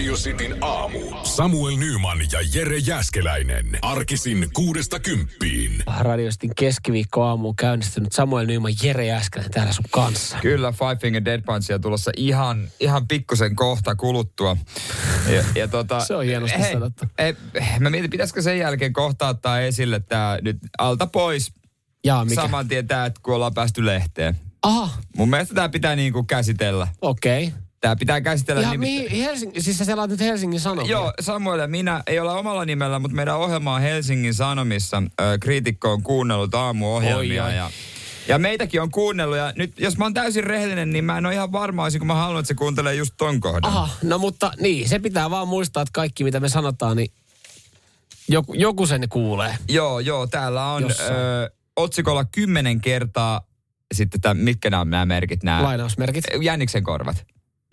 Radio Cityn aamu. Samuel Nyman ja Jere Jäskeläinen. Arkisin kuudesta kymppiin. Radiostin keskiviikkoaamu on käynnistynyt Samuel Nyman, Jere Jäskeläinen täällä sun kanssa. Kyllä, Five Finger Dead Punchia tulossa ihan, ihan pikkusen kohta kuluttua. Ja, ja tota, Se on hienosti hei, sanottu. Hei, mä mietin, pitäisikö sen jälkeen kohta ottaa esille tämä nyt alta pois. Jaa, mikä? Saman tien tää, että kun ollaan päästy lehteen. Aha, Mun mielestä tämä pitää niinku käsitellä. okei. Okay. Tämä pitää käsitellä Ja nimittäin- mihin Helsingin, siis sä selaat nyt Helsingin Sanomia? Joo, Samuel ja minä ei ole omalla nimellä, mutta meidän ohjelma on Helsingin Sanomissa. Ö, kriitikko on kuunnellut aamuohjelmia Oi, oi. ja ja meitäkin on kuunnellut ja nyt jos mä oon täysin rehellinen, niin mä en ole ihan varma, olisinko mä halunnut, että se kuuntelee just ton kohdan. Aha, no mutta niin, se pitää vaan muistaa, että kaikki mitä me sanotaan, niin joku, joku sen kuulee. Joo, joo, täällä on Jossain. ö, otsikolla kymmenen kertaa sitten tämän, mitkä nämä, nämä merkit, nämä Lainausmerkit. Jäniksen korvat.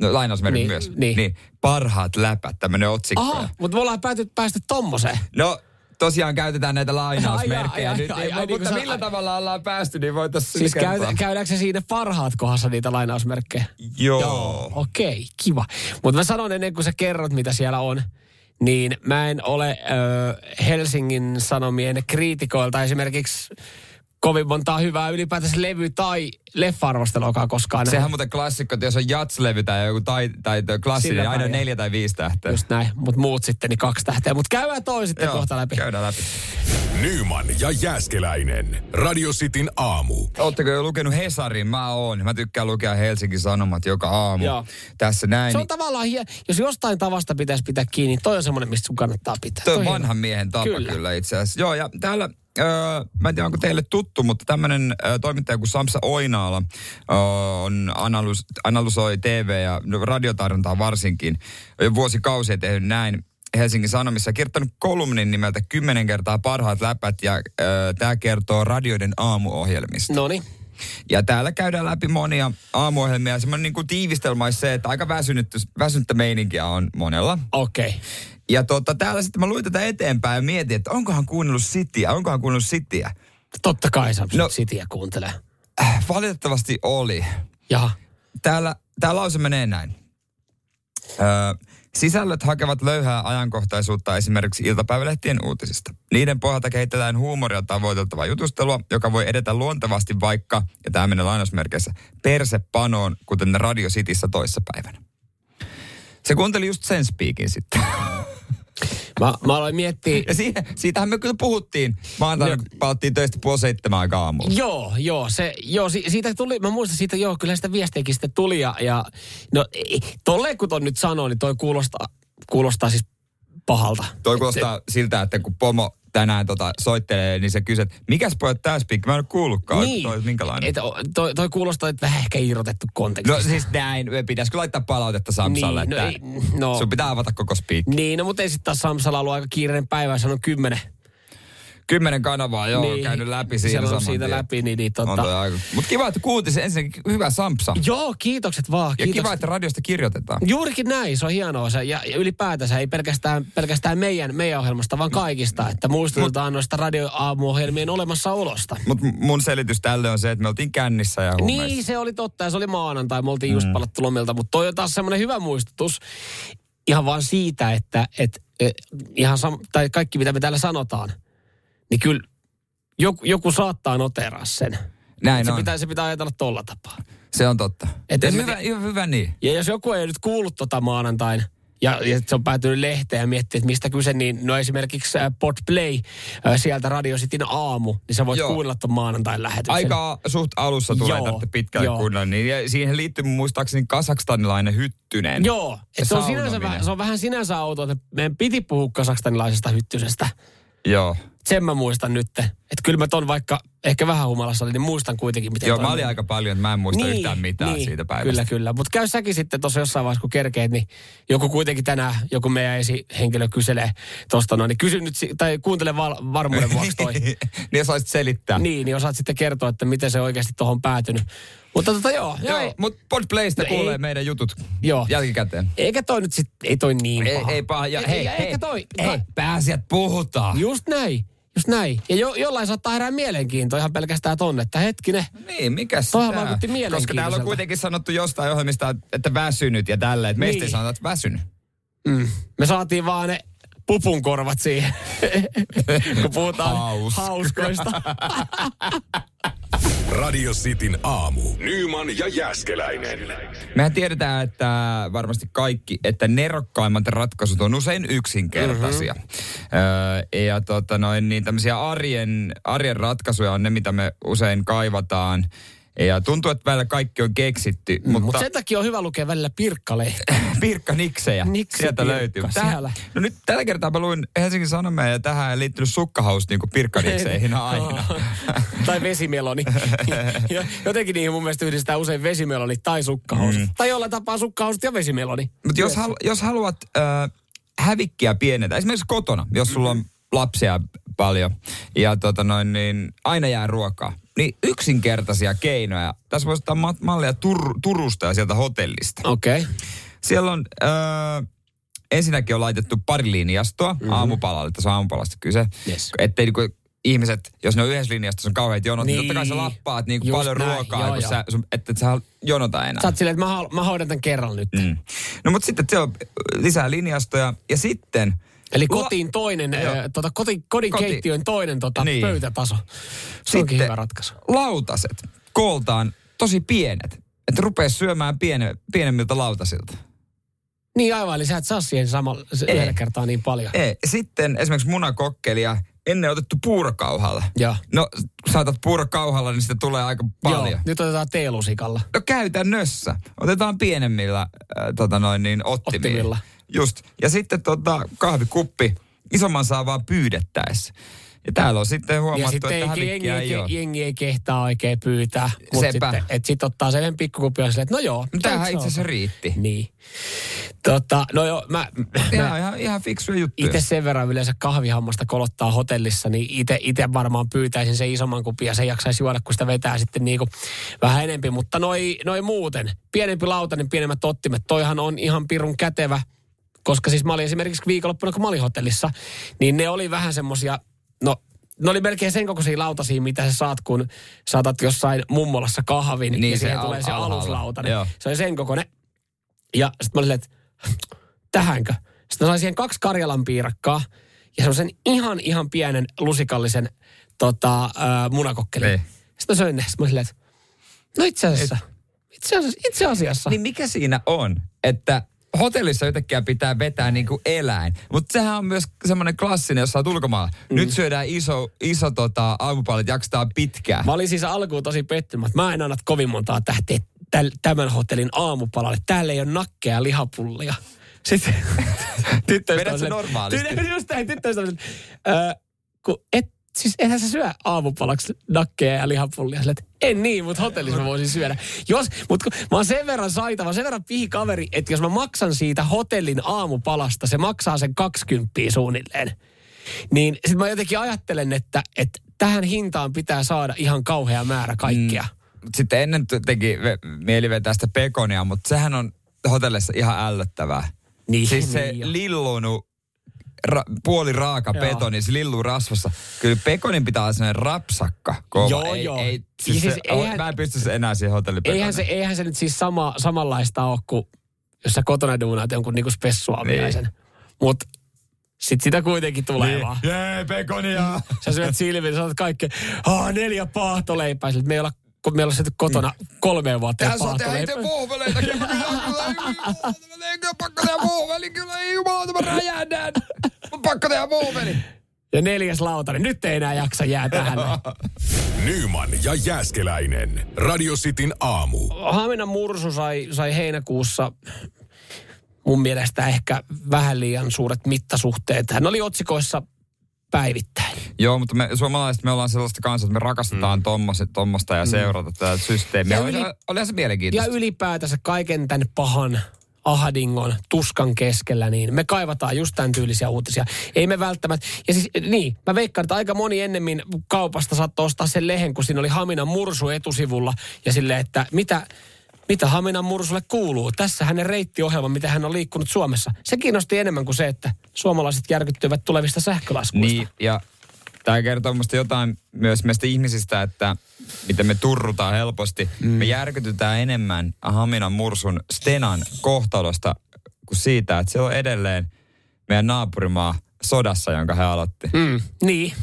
No lainausmerkit Niin, myös. niin. niin. Parhaat läpät, tämmöinen otsikko. Aha, mutta me ollaan pääty, päästy tommoseen. No, tosiaan käytetään näitä lainausmerkkejä Ai, ai, nyt. ai, niin, ai, niin kuin mutta sä- millä tavalla ollaan päästy, niin voitaisiin Siis käy, käydäänkö se siinä parhaat kohdassa niitä lainausmerkkejä? Joo. Okei, okay, kiva. Mutta mä sanon ennen kuin sä kerrot, mitä siellä on, niin mä en ole ö, Helsingin Sanomien kriitikoilta esimerkiksi kovin montaa hyvää ylipäätänsä levy- tai leffa-arvosteluakaan koskaan Sehän on nähnyt. muuten klassikko, että jos on jatslevy tai joku tai, tai klassinen, Sillä niin aina neljä tai viisi tähteä. Just näin, mutta muut sitten niin kaksi tähteä. Mutta käydään toi sitten Joo, kohta läpi. Käydään läpi. Nyman ja Jäskeläinen. Radio Cityn aamu. Oletteko jo lukenut Hesarin? Mä oon. Mä tykkään lukea Helsingin Sanomat joka aamu. Joo. Tässä näin. Se on tavallaan, hie- jos jostain tavasta pitäisi pitää kiinni, niin toi on semmoinen, mistä sun kannattaa pitää. Toi on hieno. vanhan miehen tapa kyllä, Kyllä. kyllä itse asiassa. Joo, ja täällä, öö, mä en tiedä onko teille tuttu, mutta tämmöinen öö, toimittaja kuin Samsa Oinaala öö, on analys, analysoi TV- ja no, radiotarjontaa varsinkin. Vuosikausia tehnyt näin. Helsingin Sanomissa kirjoittanut kolumnin nimeltä 10 kertaa parhaat läpät ja öö, tämä kertoo radioiden aamuohjelmista. Noniin. Ja täällä käydään läpi monia aamuohjelmia ja semmoinen niin kuin tiivistelmä olisi se, että aika väsynyttä, väsynyttä meininkiä on monella. Okei. Okay. Ja tota, täällä sitten mä luin tätä eteenpäin ja mietin, että onkohan kuunnellut Cityä, onkohan kuunnellut Cityä. Totta kai sä No- no. Cityä kuuntelee. Äh, valitettavasti oli. Jaha. Täällä, tää lause menee näin. Öö, sisällöt hakevat löyhää ajankohtaisuutta esimerkiksi iltapäivälehtien uutisista. Niiden pohjalta kehitetään huumoria tavoiteltavaa jutustelua, joka voi edetä luontevasti vaikka, ja tämä menee lainausmerkeissä, persepanoon, kuten Radio Cityssä toissapäivänä. Se kuunteli just sen speakin sitten. Mä, mä aloin miettiä, Ja siihen, siitähän me kyllä puhuttiin maanantaina, kun palattiin töistä puoli seitsemän aikaa aamulla. Joo, joo, se, joo, si, siitä tuli, mä muistan siitä, joo, kyllä sitä viestiäkin sitten tuli ja, ja no tolleen kun ton nyt sanoo, niin toi kuulostaa, kuulostaa siis pahalta. Toi Et kuulostaa siltä, että kun pomo tänään tota soittelee, niin se kysyy, että mikäs pojat tää speak? Mä en ole kuullutkaan. niin, Toi, minkälainen? Et, toi, toi kuulostaa, että vähän ehkä irrotettu kontekstista. No siis näin, pitäisikö laittaa palautetta Samsalle, Niin, no että ei, no. sun pitää avata koko speak. Niin, no mutta ei sitten taas Samsalla ollut aika kiireinen päivä, ja sanon kymmenen. Kymmenen kanavaa, joo, niin, käynyt läpi siinä saman siitä tien. läpi, niin, niin tota, toi aika. Mut kiva, että kuultiin se ensinnäkin. Hyvä Sampsa. Joo, kiitokset vaan. Ja kiitokset. kiva, että radiosta kirjoitetaan. Juurikin näin, se on hienoa. Se, ja, ja ylipäätänsä ei pelkästään, pelkästään meidän, meidän ohjelmasta, vaan kaikista. Että muistutetaan noista radioaamuohjelmien olemassaolosta. Mutta mun selitys tälle on se, että me oltiin kännissä ja huumeissa. Niin, se oli totta ja se oli maanantai. Me oltiin just palattu lomilta, mutta toi on taas semmoinen hyvä muistutus. Ihan vaan siitä, että et, et, ihan sam- tai kaikki mitä me täällä sanotaan, niin kyllä joku, joku saattaa noteraa sen. Näin se, on. pitää, se pitää ajatella tolla tapaa. Se on totta. Et Ja hyvä, hyvä, hyvä niin. Ja jos joku ei nyt kuullut tota maanantain, ja, ja se on päätynyt lehteen ja miettii, että mistä kyse, niin no esimerkiksi äh, Podplay äh, sieltä Radio Cityn aamu, niin sä voit Joo. kuunnella ton maanantain lähetyksen. Aika suht alussa tulee Joo, pitkälle joo. kuunnella. Niin, ja siihen liittyy muistaakseni kasakstanilainen hyttynen. Joo, se, on sinänsä, se on vähän sinänsä outoa, että meidän piti puhua kasakstanilaisesta hyttysestä. Joo. Sen mä muistan nyt. Että kyllä mä ton vaikka ehkä vähän humalassa olin, niin muistan kuitenkin, miten Joo, mä olin aika paljon, että mä en muista niin, yhtään mitään niin, siitä päivästä. Kyllä, kyllä. Mutta käy säkin sitten tuossa jossain vaiheessa, kun kerkeet, niin joku kuitenkin tänään, joku meidän esihenkilö kyselee tuosta noin, niin kysy nyt, tai kuuntele val- varmuuden vuoksi toi. niin osaisit selittää. niin, niin osaat sitten kertoa, että miten se oikeasti tuohon päätynyt. Mutta tota joo, joo, Joo, mutta Podplaysta No kuulee ei. meidän jutut Joo. jälkikäteen. Eikä toi nyt sit, ei toi niin Ei, paha. ei paha. Ja, Ei- hei, ei- hei, eikä toi- hei, pääasiat puhutaan. Just näin, just näin. Ja jo, jollain saattaa herää mielenkiintoa ihan pelkästään tonne, että hetkinen, Niin, mikä Toihan tää? vaikutti Koska täällä on kuitenkin sanottu jostain ohjelmista, että väsynyt ja tälleen. Että meistä Niin. ei sanota, että väsynyt. mm, me saatiin vaan ne pupunkorvat siihen, kun puhutaan Hauska. hauskoista. Radio Cityn aamu. Nyman ja Jäskeläinen. Mehän tiedetään, että varmasti kaikki, että nerokkaimmat ratkaisut on usein yksinkertaisia. Mm-hmm. Öö, ja tota noin, niin tämmöisiä arjen, arjen ratkaisuja on ne, mitä me usein kaivataan. Ja tuntuu, että välillä kaikki on keksitty, Mutta mutta Mut sen takia on hyvä lukea välillä pirkkalehti. Pirkka Niksejä. Niksi Sieltä Pirkka, löytyy. siellä. no nyt tällä kertaa mä luin Helsingin Sanomia ja tähän ei liittynyt sukkahaus niin kuin Pirkka Nikseihin aina. tai vesimeloni. Jotenkin niihin mun mielestä yhdistää usein vesimeloni tai sukkahousut. Mm. Tai jollain tapaa sukkahousut ja vesimeloni. Mutta jos, halu, jos haluat äh, hävikkiä pienentää, esimerkiksi kotona, jos sulla on lapsia paljon ja tota noin, niin aina jää ruokaa, niin yksinkertaisia keinoja. Tässä voisi ottaa ma- mallia Tur- Turusta ja sieltä hotellista. Okei. Okay. Siellä on, äh, ensinnäkin on laitettu pari linjastoa mm-hmm. aamupalalle, tässä on aamupalasta kyse. Yes. Ettei niinku ihmiset, jos ne on yhdessä linjastossa, on kauheat jonot, niin, Niin. totta kai sä lappaat niinku Just paljon näin, ruokaa, joo, kun joo. sä, sun, että et sä jonota enää. Sä oot silleen, että mä, mä hoidan tämän kerran nyt. Mm. Mm. No mutta sitten siellä on lisää linjastoja ja sitten... Eli kotiin toinen, Joo. äh, tota, koti, kodin Koti- keittiön toinen tota, Niin. pöytätaso. Se onkin Sitten hyvä ratkaisu. lautaset kooltaan tosi pienet. Että rupee syömään piene, pienemmiltä lautasilta. Niin aivan, eli sä et saa siihen samalla yhdellä kertaa niin paljon. Ei. Sitten esimerkiksi munakokkelia ennen otettu puurokauhalla. Joo. No, saatat puurokauhalla, niin sitä tulee aika paljon. Joo, nyt otetaan teelusikalla. No käytännössä. Otetaan pienemmillä äh, tota noin, niin ottimilla. Ottimilla. Just. Ja sitten tota, kahvikuppi. Isomman saa vaan pyydettäessä. Ja täällä on sitten Ja huomattu, sitten että ei, jengi, ei, ole. jengi ei kehtaa oikein pyytää. Mutta Sepä. sitten, et sit ottaa sen pikkukupin ja silleen, että no joo. No, Tämähän se itse asiassa riitti. Niin. Tota, no joo, mä, Ihan, mä ihan, ihan fiksuja juttuja. itse sen verran yleensä kahvihammasta kolottaa hotellissa, niin itse, itse varmaan pyytäisin sen isomman kupin ja se jaksaisi juoda, kun sitä vetää sitten niinku vähän enempi. Mutta noi, noi muuten, pienempi lauta, niin pienemmät ottimet, toihan on ihan pirun kätevä. Koska siis mä olin esimerkiksi viikonloppuna, kun mä olin hotellissa, niin ne oli vähän semmosia, no ne oli melkein sen kokoisia lautasia, mitä sä saat, kun saatat jossain mummolassa kahvin Niin, ja se siihen al- tulee se alhaalla. aluslautanen. Joo. Se oli sen kokoinen. Ja sitten mä olin silleen, että tähänkö? Sitten mä sain siihen kaksi Karjalan piirakkaa ja semmoisen ihan, ihan pienen lusikallisen tota, äh, munakokkelin. Niin. Sitten mä söin ne. Sitten mä olin silleen, että no itse asiassa, itse asiassa, itse asiassa. Niin mikä siinä on, että hotellissa yhtäkkiä pitää vetää niin kuin eläin. Mutta sehän on myös semmoinen klassinen, jos sä oot ulkomailla. Mm. Nyt syödään iso, iso tota, aamupallit, jaksetaan pitkään. Mä olin siis alkuun tosi pettynyt. Mä en anna kovin montaa tähteä tämän hotellin aamupalalle. Täällä ei ole nakkeja ja lihapullia. Sitten. Vedät sä silleen- normaalisti? Ty- just näin, tyttöystävä... silleen, "Ö, kun et, siis eihän sä syö aamupalaksi nakkeja ja lihapullia. Että en niin, mutta hotellissa mä voisin syödä. Jos, mutta kun mä oon sen verran saitava, sen verran pihikaveri, että jos mä maksan siitä hotellin aamupalasta, se maksaa sen 20 suunnilleen. Niin sitten mä jotenkin ajattelen, että, että tähän hintaan pitää saada ihan kauhea määrä kaikkea. Mut Sitten ennen teki mieli vetää sitä pekonia, mutta sehän on hotellissa ihan ällöttävää. Niin, Siis se niin lillunut ra, puoli raaka Joo. betoni, se lilluu rasvassa. Kyllä pekonin pitää olla sellainen rapsakka kova. Joo, ei, joo. Ei, siis siis se, eihän- mä en pysty se enää siihen hotellipekoniin. eihän, se, eihän se nyt siis sama, samanlaista ole kuin jos sä kotona duunaat jonkun niinku spessuaamiaisen. Niin. Mutta sit sitä kuitenkin tulee niin. vaan. Jee, pekonia! Sä syöt silmiin ja sanot kaikki, Aa, neljä paahtoleipää. Siltä, me ei olla, kun meillä on syöty kotona kolmeen vuoteen Tää saa tehdä itse ei pakko tehdä vuohveli. Kyllä ei jumalauta, mä räjähdän. Pakko tehdä vuohveli. Ja neljäs lauta, niin nyt ei enää jaksa jää tähän. Nyman ja Jäskeläinen. Radio Cityn aamu. Haminan mursu sai, sai heinäkuussa mun mielestä ehkä vähän liian suuret mittasuhteet. Hän oli otsikoissa päivittäin. Joo, mutta me suomalaiset me ollaan sellaista kanssa, että me rakastetaan mm. tommoset, tommosta ja seurata tätä systeemiä. Ja Oli, yli- olihan se Ja mielenkiintoista. ylipäätänsä kaiken tämän pahan ahdingon, tuskan keskellä, niin me kaivataan just tämän tyylisiä uutisia. Ei me välttämättä, ja siis niin, mä veikkaan, että aika moni ennemmin kaupasta saattoi ostaa sen lehen, kun siinä oli Haminan mursu etusivulla, ja silleen, että mitä, mitä Haminan mursulle kuuluu. Tässä hänen reittiohjelma, mitä hän on liikkunut Suomessa. Se kiinnosti enemmän kuin se, että suomalaiset järkyttyvät tulevista sähkölaskuista. Niin, ja tämä kertoo musta jotain myös meistä ihmisistä, että miten me turrutaan helposti. Mm. Me järkytytään enemmän Haminan mursun Stenan kohtalosta kuin siitä, että se on edelleen meidän naapurimaa sodassa, jonka he aloitti. Mm, niin.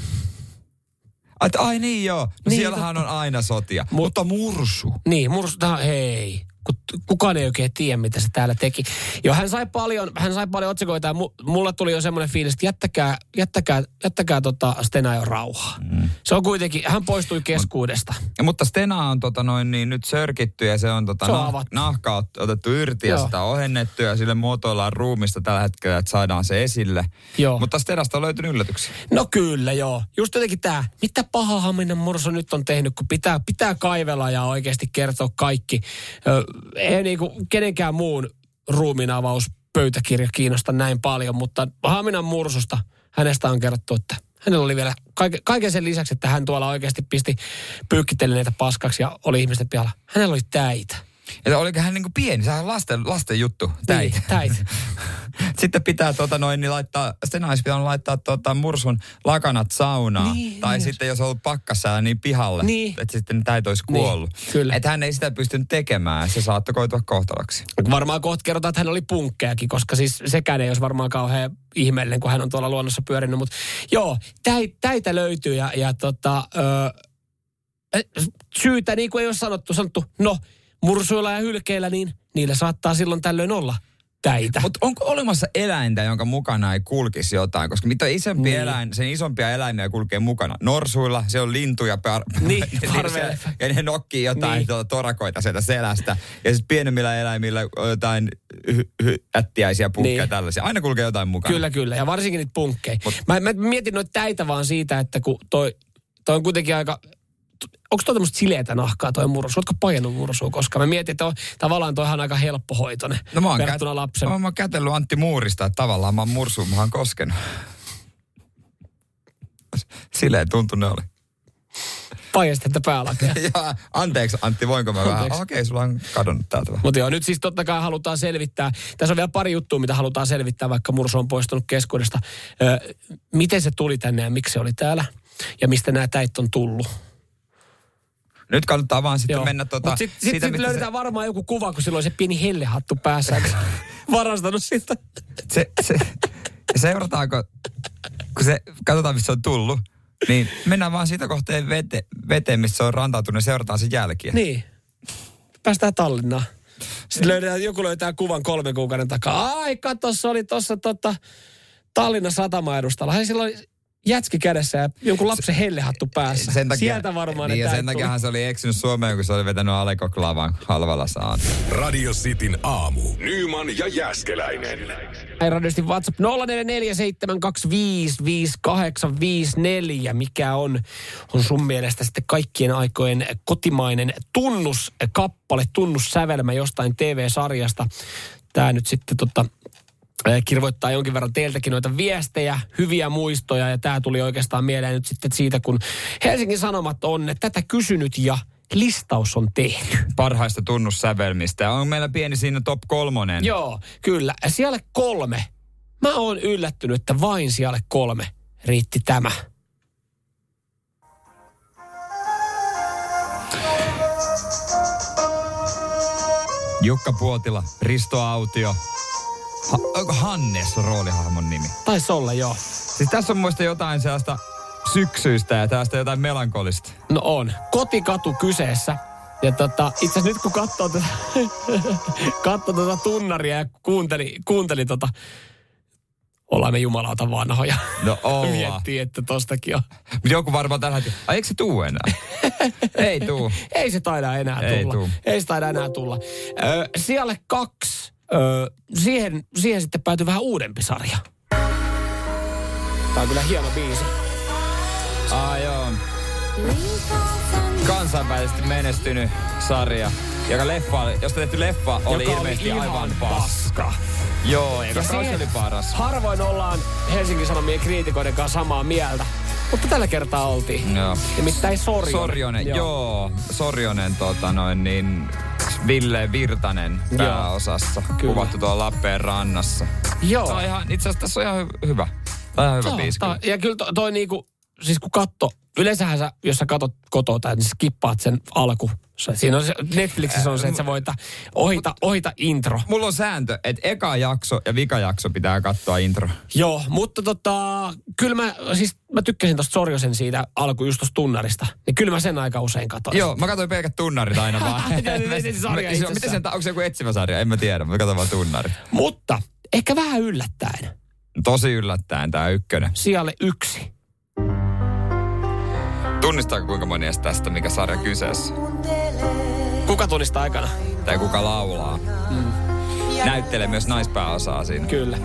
Että ai niin joo, no Niin, siellähän on aina sotia. Mutta mursu. Niin, mursu, hei. Kun kukaan ei oikein tiedä, mitä se täällä teki. Joo, hän sai paljon, hän sai paljon otsikoita ja mu, mulla tuli jo semmoinen fiilis, että jättäkää, jättäkää, jättäkää tota Stena jo rauhaa. Mm. Se on kuitenkin, hän poistui keskuudesta. Ja, mutta Stena on tota noin, niin nyt sörkitty ja se on, tota, Se on nah, nahka ot- otettu irti ja Joo. sitä on ohennettu ja sille muotoillaan ruumista tällä hetkellä, että saadaan se esille. Joo. Mutta Stenasta on löytynyt yllätyksiä. No kyllä, joo. Just jotenkin tämä, mitä paha Haminan Murso nyt on tehnyt, kun pitää, pitää kaivella ja oikeasti kertoa kaikki. Ö, ei niinku kenenkään muun ruumiinavauspöytäkirja kiinnosta näin paljon, mutta Haminan Mursusta hänestä on kerrottu, että hänellä oli vielä kaiken, kaiken sen lisäksi, että hän tuolla oikeasti pisti pyykkitelineitä paskaksi ja oli ihmisten pihalla. Hänellä oli täitä. Ja oliko hän niinku pieni, sehän on lasten, lasten juttu. Täitä. Niin, täitä. Sitten pitää tota noin, niin laittaa, Stena olisi pitänyt laittaa tota mursun lakanat saunaan. Niin, tai niin. sitten jos on ollut pakkasäällä, niin pihalle. Niin. Että sitten täitä olisi kuollut. Niin, kyllä. Että hän ei sitä pystynyt tekemään se saattoi koitua kohtalaksi. Varmaan kohta kerrotaan, että hän oli punkkeakin, koska siis sekään ei olisi varmaan kauhean ihmeellinen, kun hän on tuolla luonnossa pyörinyt. Mutta joo, täi, täitä löytyy ja, ja tota, ö, syytä, niin kuin ei ole sanottu, sanottu, no mursuilla ja hylkeillä, niin niillä saattaa silloin tällöin olla täitä. Mutta onko olemassa eläintä, jonka mukana ei kulkisi jotain? Koska mitä isompi Niin. eläin, sen isompia eläimiä kulkee mukana. Norsuilla se on lintuja. Par- Niin, parvelle. ja ne nokkii jotain Niin. tuota torakoita sieltä selästä. Ja sitten pienemmillä eläimillä jotain hy- hy- ättiäisiä punkkeja Niin. tällaisia. Aina kulkee jotain mukana. Kyllä, kyllä. Ja varsinkin niitä punkkeja. Mä, mä mietin noita täitä vaan siitä, että kun toi, toi on kuitenkin aika... Onko toi tämmöistä sileätä nahkaa toi mursu? Ootko painanut mursua koska Mä mietin, että on, tavallaan toihan aika helppohoitoinen No mä oon, verrattuna kät- lapsen. mä oon kätellyt Antti Muurista, että tavallaan mä oon mursuun, mä oon koskenut. Silleen tuntunut oli. Paijasti, että päälakea. ja anteeksi Antti, voinko mä vähän? Anteeksi. Okei, sulla on kadonnut täältä vähän. Mutta joo, nyt siis totta kai halutaan selvittää. Tässä on vielä pari juttua, mitä halutaan selvittää, vaikka Mursu on poistunut keskuudesta. Ö, miten se tuli tänne ja miksi se oli täällä? Ja mistä nämä täit on tullut? Nyt kannattaa vaan sitten Joo. mennä tota, Mut sit, sit, löydetään varmaan joku kuva, kun silloin se pieni hellehattu päässä. Varastanut siltä. se, se, se, seurataanko, kun se, katsotaan missä se on tullut, niin mennään vaan siitä kohteen vete, veteen, missä se on rantautunut ja seurataan sen jälkiä. Niin. Päästään Tallinnaan. Sitten löydetään, joku löytää kuvan kolme kuukauden takaa. Ai, kato, se oli tuossa tota, Tallinnan satama edustalla. Hän silloin jätski kädessä ja jonkun lapsen hellehattu päässä. Sieltä varmaan niin, ne ja sen täit tuli. takia se oli eksynyt Suomeen, kun se oli vetänyt Alekoklavan halvalla saan. Radio Cityn aamu. Nyman ja Jäskeläinen. Ei radiosti WhatsApp 0447255854. Mikä on, on sun mielestä sitten kaikkien aikojen kotimainen tunnuskappale, tunnussävelmä jostain TV-sarjasta? Tämä nyt sitten tota, kirvoittaa jonkin verran teiltäkin noita viestejä, hyviä muistoja ja tämä tuli oikeastaan mieleen nyt sitten siitä, kun Helsingin Sanomat on tätä kysynyt ja listaus on tehty. Parhaista tunnussävelmistä. On meillä pieni siinä top kolmonen. Joo, kyllä. Siellä kolme. Mä oon yllättynyt, että vain siellä kolme riitti tämä. Jukka Puotila, Risto Autio. Ha, Hannes roolihahmon nimi? Taisi olla, joo. Siis tässä on muista jotain sellaista syksyistä ja tästä jotain melankolista. No on. Kotikatu kyseessä. Ja tota, itse nyt kun katsoo tätä, katsoo tätä tunnaria ja kuunteli, kuunteli tota, ollaan me jumalauta vanhoja. No ollaan. Miettii, että tostakin on. Joku varmaan tällä hetkellä, ai eikö se tuu enää? Ei tuu. Ei se taida enää Ei tulla. tuu. Ei se taida enää tulla. Ö, siellä kaksi. Ö, siihen, siihen sitten päätyi vähän uudempi sarja. Tämä on kyllä hieno biisi. kansainvälisesti menestynyt sarja, joka leffa, oli- josta tehty leffa oli Joka ilmeisesti ihan aivan paska. Joo, eikä kausi siihen oli paras. Harvoin ollaan Helsingin Sanomien kriitikoiden kanssa samaa mieltä. Mutta tällä kertaa oltiin. Joo. Nimittäin Sorjonen. Sorjonen, joo. joo. Sorjonen, tota noin, niin Ville Virtanen pääosassa. Kyllä. Kuvattu tuolla Lappeen rannassa. Joo. Tää on ihan, itse asiassa tässä on ihan hy- hyvä. Tämä on ihan hyvä Joo, biisi. tää- ja kyllä to, toi niinku, siis kun katto, yleensähän sä, jos sä katot kotota, niin skippaat sen alku. Siinä on se, Netflixissä on se, että sä voit ohita, ohita intro. Mulla on sääntö, että eka jakso ja vika jakso pitää katsoa intro. Joo, mutta tota, kyllä mä, siis mä tykkäsin tosta Sorjosen siitä alku just tosta tunnarista. Niin kyllä mä sen aika usein katsoin. Joo, mä katsoin pelkät tunnarit aina vaan. Miten sen, onko se joku etsivä sarja? En mä tiedä, mä katson vaan tunnarit. Mutta ehkä vähän yllättäen. Tosi yllättäen tää ykkönen. Sijalle yksi. Tunnistaako kuinka moni edes tästä, mikä sarja kyseessä? Kuka tunnistaa aikana? Tai kuka laulaa? Näyttelee myös naispääosaa siinä. Kyllä.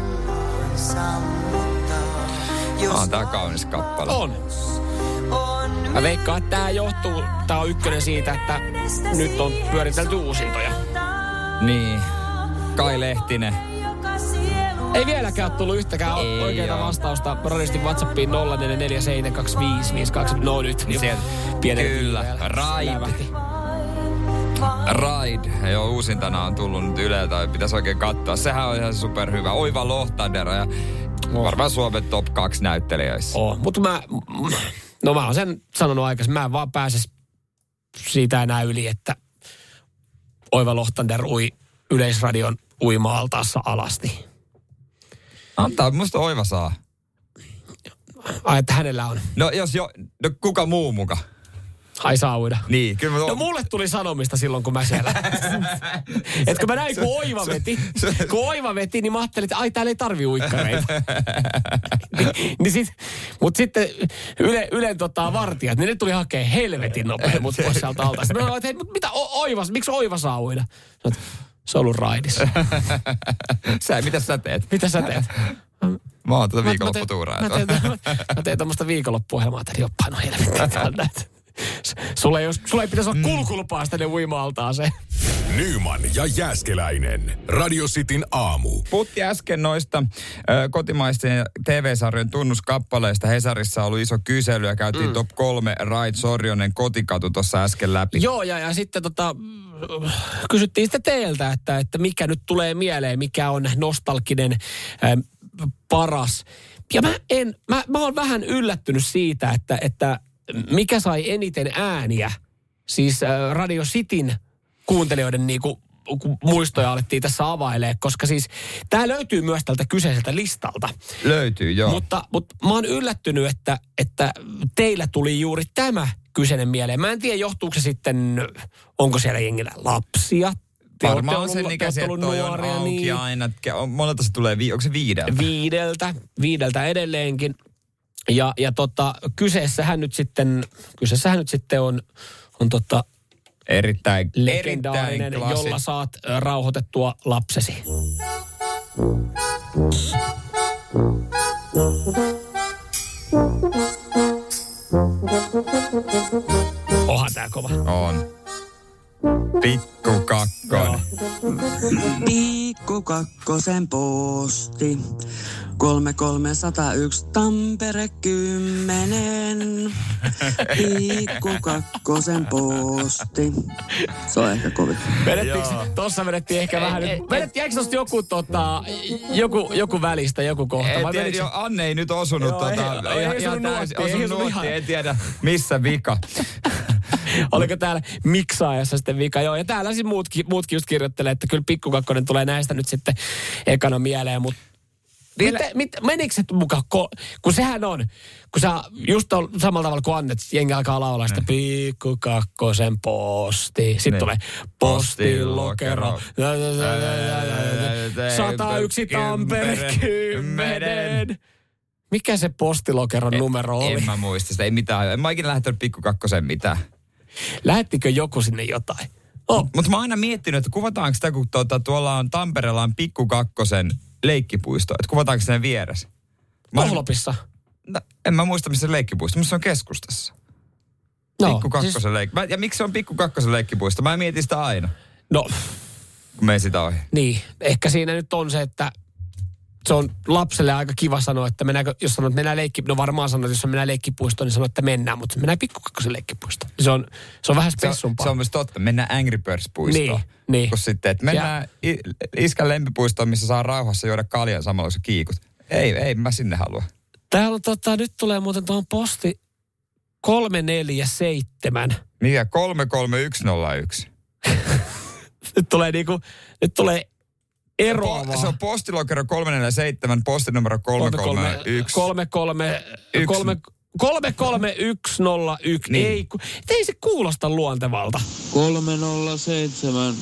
On tää kaunis kappale. On. Mä veikkaan, että tää johtuu, tää on ykkönen siitä, että nyt on pyöritelty uusintoja. Niin. Kai Lehtinen. Ei vieläkään ole tullut yhtäkään Ei oikeaa oo. vastausta radistin WhatsAppiin 0447255854. No nyt jo Sieltä. Kyllä. Lävähti. Ride. Joo, uusintana on tullut nyt Yleltä. Pitäisi oikein katsoa. Sehän on ihan superhyvä. Oiva Lohtandero ja varmaan Suomen top 2 näyttelijöissä. Oo, mutta mä, no mä oon sen sanonut aikaisemmin, mä en vaan pääse siitä enää yli, että Oiva Lohtander ui Yleisradion uima-altaassa alasti. Antaa, musta Oiva saa. Ai, että hänellä on. No jos jo, no kuka muu muka? Ai saa uida. Niin, kyllä mä No mulle tuli sanomista silloin, kun mä siellä. Et kun mä näin, kun Oiva veti, kun Oiva veti, niin mä ajattelin, että ai täällä ei tarvi uikkareita. niin, niin sit, mut sitten Yle, Ylen tota, vartijat, niin ne tuli hakee helvetin nopein mut pois sieltä alta. Sitten mä sanoin, että hei, mut mitä o, Oiva, miksi Oiva saa uida? Että se on ollut raidissa. Sä, mitä sä teet? Mitä sä teet? Mä oon tätä viikonlopputuuraa. Mä mä mä tämmöistä viikonloppuohjelmaa, että joppa, no helvetti. Sulla ei, jos, sulla ei pitäisi olla kulkulupaa tänne uima-altaaseen. Nyman ja Jääskeläinen. Radio Cityn aamu. Puhuttiin äsken noista ö, kotimaisten TV-sarjojen tunnuskappaleista. Hesarissa on ollut iso kysely ja käytiin mm. top kolme Rait Sorjonen kotikatu tuossa äsken läpi. Joo, ja, ja sitten tota, mm, kysyttiin sitten teiltä, että, että mikä nyt tulee mieleen, mikä on nostalginen ähm, paras. Ja mä, en, mä, mä oon vähän yllättynyt siitä, että, että mikä sai eniten ääniä, siis äh, Radio Cityn kuuntelijoiden niinku, kun muistoja alettiin tässä availee, koska siis tämä löytyy myös tältä kyseiseltä listalta. Löytyy, joo. Mutta, mutta mä oon yllättynyt, että, että teillä tuli juuri tämä kyseinen mieleen. Mä en tiedä, johtuuko se sitten, onko siellä jengillä lapsia. Varmaan ollut- sen ikäisiä, että toi on auki niin aina. on- Monelta se tulee, onko se viideltä? viideltä, viideltä edelleenkin. Ja, ja tota, kyseessähän nyt sitten, kyseessähän nyt sitten on, on tota, Erittäin, legendaarinen, erittäin klassi. jolla saat rauhoitettua lapsesi. Onhan tää kova. On. Pikku kakkonen. Pikku kakkosen posti. 3301 Tampere 10. Pikku kakkosen posti. Se on ehkä kovin. Vedettiinkö, tossa vedettiin ehkä vähän nyt, vedettiin, eikö tosta joku, tota, joku, joku välistä, joku kohta? Vai tiedä, jo, Anne ei nyt osunut Joo, tota, ei- ei ihan, osunut ihan täysin, nuottiin, ei osunut osunut nuottiin, ihan. en tiedä missä vika. Oliko täällä miksaajassa sitten vika? Joo, ja täällä siis muutkin, muutkin just kirjoittelee, että kyllä pikkukakkonen tulee näistä nyt sitten ekana mieleen, mutta Vielä- Mit, mit, menikö se mukaan, ko- kun sehän on, kun sä just on samalla tavalla kuin Annet, jengi alkaa laulaa sitä pikku kakkosen posti. Sitten Niin. tulee postilokero. Postilokero. 101 Tampere Kymmenen. 10. Mikä se postilokeron numero oli? En mä muista sitä, ei mitään. En mä ikinä lähtenyt pikku kakkosen mitään. Lähettikö joku sinne jotain? Oh, Mutta mä oon aina miettinyt, että kuvataanko sitä, kun tuota, tuolla on Tampereella on pikku kakkosen leikkipuisto, että kuvataanko sen vieressä? Mä Pohlopissa. No, en mä muista, missä se leikkipuisto, mutta se on keskustassa. No, Pikku kakkosen siis- leikki. Mä- Ja miksi se on pikku kakkosen leikkipuisto? Mä mietin sitä aina, No, kun menen sitä ohi. niin. Ehkä siinä nyt on se, että se on lapselle aika kiva sanoa, että mennäänkö, jos sanoo, että mennään leikki, no varmaan sanoo, että jos mennään leikkipuistoon, niin sanoo, että mennään, mutta mennään pikkukakkosen leikkipuistoon. Se on, se on vähän Se spessumpaa. se on myös totta. Mennään Angry Birds-puistoon. Niin, niin. Kun sitten, että mennään i- iskän lempipuistoon, missä saa rauhassa juoda kaljan samalla, kun sä kiikut. Ei, ei, mä sinne halua. Täällä on tota, nyt tulee muuten tuohon posti 347. Mikä? 33101. Nyt tulee niinku, nyt tulee eroavaa. Se on postilokero 347, postinumero 331. 33 Yksi. 3 33101. Niin. Ei, ei se kuulosta luontevalta. 307.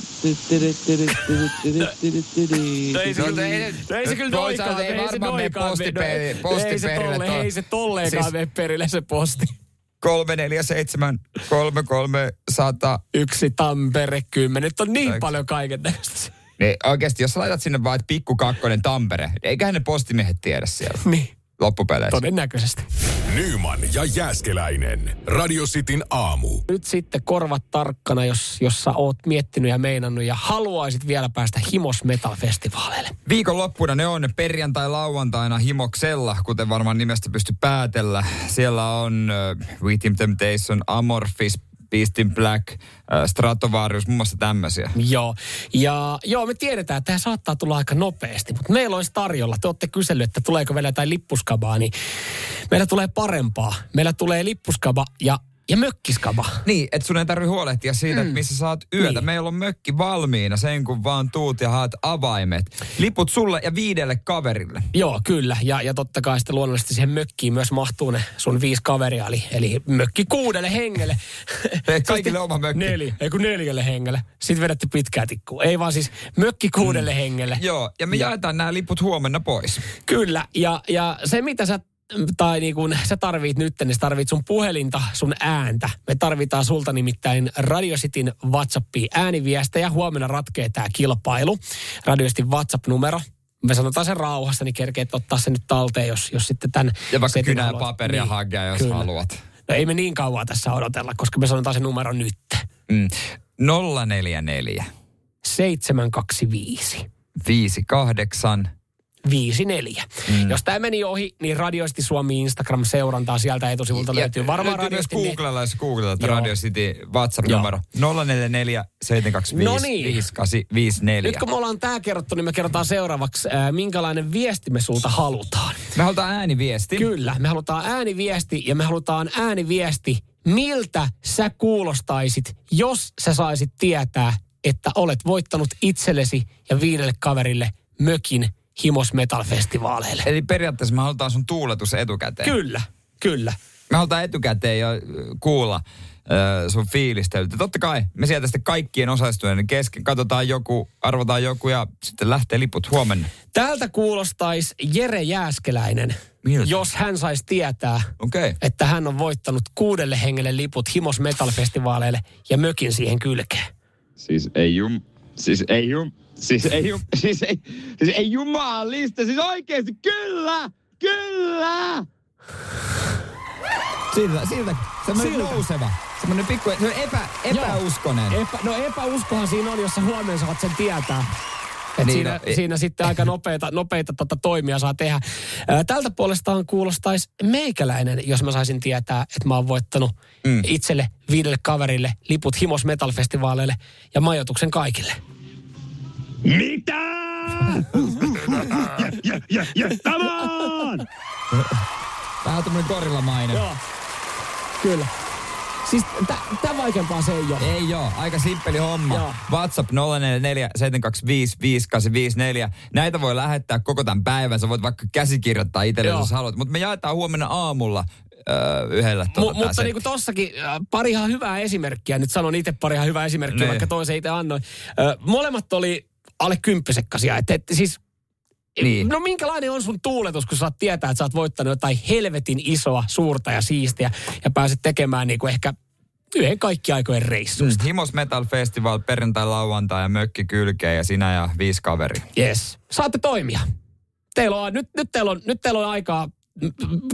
No ei se, No, kyllä, ei- no ei se kyllä noikaan, ei ei se noikaan. no, ei se tolle, ei se tolleenkaan Siis- mene perille se posti. 347, 3300. Yksi Tampere 10. Nyt on niin paljon kaiken näköistä. Niin oikeasti, jos sä laitat sinne vaan, että pikku kakkonen Tampere, eiköhän ne postimiehet tiedä siellä Niin, loppupeleissä. todennäköisesti. Nyman ja Jääskeläinen. Radio Cityn aamu. Nyt sitten korvat tarkkana, jos, jos sä oot miettinyt ja meinannut ja haluaisit vielä päästä Himos Metal-festivaaleille. Viikonloppuna ne on perjantai-lauantaina Himoksella, kuten varmaan nimestä pysty päätellä. Siellä on uh, We Team Temptation, Amorphis, Beast in Black, uh, Stratovarius, muun muassa tämmöisiä. Joo. Ja joo, me tiedetään, että tämä saattaa tulla aika nopeasti, mutta meillä olisi tarjolla. Te olette kysellyt, että tuleeko vielä jotain lippuskabaa, niin meillä tulee parempaa. Meillä tulee lippuskaba ja, ja mökkiskaba. Niin, että sun ei tarvi huolehtia siitä, mm. että missä saat yötä. Niin. Meillä on mökki valmiina sen, kun vaan tuut ja haet avaimet. Liput sulle ja viidelle kaverille. Joo, kyllä. Ja, ja totta kai sitten luonnollisesti siihen mökkiin myös mahtuu ne sun viisi kaveria, eli, eli mökki kuudelle hengelle. Kaikille oma mökki. Neljä, ei kun neljälle hengelle. Sitten vedätte pitkää tikkua. Ei vaan siis mökki kuudelle mm. hengelle. Joo, ja me Ja- jaetaan nämä liput huomenna pois. Kyllä, ja, ja se mitä sä tai niin kun sä tarvit nyt, niin sä tarvit sun puhelinta, sun ääntä. Me tarvitaan sulta nimittäin Radio Cityn WhatsAppiin ääniviestejä. Huomenna ratkee tämä kilpailu. Radio Cityn WhatsApp-numero. Me sanotaan sen rauhassa, niin kerkeet ottaa sen nyt talteen, jos, jos sitten tämän Ja vaikka setin kynä ja haluat. paperia niin, hakea, jos kyllä. haluat. No ei me niin kauan tässä odotella, koska me sanotaan se numero nyt. Mm. 044 725 58 54. Mm. Jos tämä meni ohi, niin Radioisti Suomi Instagram-seurantaa sieltä etusivulta löytyy. Varmaan löytyy myös Googlella, jos googletat. Radio City WhatsApp-numero. 044 725 No niin. 5854. Nyt kun me ollaan tämä kerrottu, niin me kerrotaan seuraavaksi, ää, minkälainen viesti me sulta halutaan. Me halutaan ääniviesti. Kyllä, me halutaan ääniviesti ja me halutaan ääniviesti, miltä sä kuulostaisit, jos sä saisit tietää, että olet voittanut itsellesi ja viidelle kaverille mökin Himos Metal-festivaaleille. Eli periaatteessa me halutaan sun tuuletus etukäteen. Kyllä, kyllä. Me halutaan etukäteen jo kuulla äh, sun fiilistelyt. Ja Totta kai me sieltä sitten kaikkien osallistujien kesken katsotaan joku, arvotaan joku ja sitten lähtee liput huomenna. Täältä kuulostaisi Jere Jääskeläinen, Miltä? jos hän saisi tietää, Okei. Okay. että hän on voittanut kuudelle hengelle liput Himos Metal-festivaaleille ja mökin siihen kylkeen. Siis ei jum... Siis ei jum... Siis ei. Siis ei... Siis ei jumalista. Siis oikeesti kyllä! Kyllä! Siltä, siltä. Semmoinen Siltä. nouseva. Semmoinen pikku, semmoinen epä, epäuskonen. Epä, no epäuskohan siinä on, jos sä huomenna saat sen tietää. Et Niin, siinä, no, siinä sitten aika nopeita, nopeita tota toimia saa tehdä. Tältä puolestaan kuulostaisi meikäläinen, jos mä saisin tietää, että mä oon voittanut mm. itselle viidelle kaverille liput Himos Metal-festivaaleille ja majoituksen kaikille. Mitä? ja, ja, ja, come on! Vähän tämmöinen korillamainen. Joo, kyllä. Siis tämä vaikeampaa se ei ole. Ei joo, aika simppeli homma. Joo. WhatsApp 044 725 5854. Näitä voi lähettää koko tämän päivän. Sä voit vaikka käsikirjoittaa itselle, Joo. jos haluat. Mutta me jaetaan huomenna aamulla öö, yhdellä tuota, tää mutta niin kuin tossakin, äh, pari ihan hyvää esimerkkiä. Nyt sanon itse pari ihan hyvää esimerkkiä, Niin. vaikka toisen itse annoin. Ö, molemmat oli alle kymppisekkasia. Et, et, siis, Niin. No minkälainen on sun tuuletus, kun saat tietää, että sä oot voittanut jotain helvetin isoa, suurta ja siistiä ja pääset tekemään niin kuin ehkä yhden kaikki aikojen reissusta. Mm. Himos Metal Festival perjantai, lauantai ja mökki kylkeen ja sinä ja viisi kaveri. Yes. Saatte toimia. Teillä on, nyt, nyt, teillä on, nyt teillä on aikaa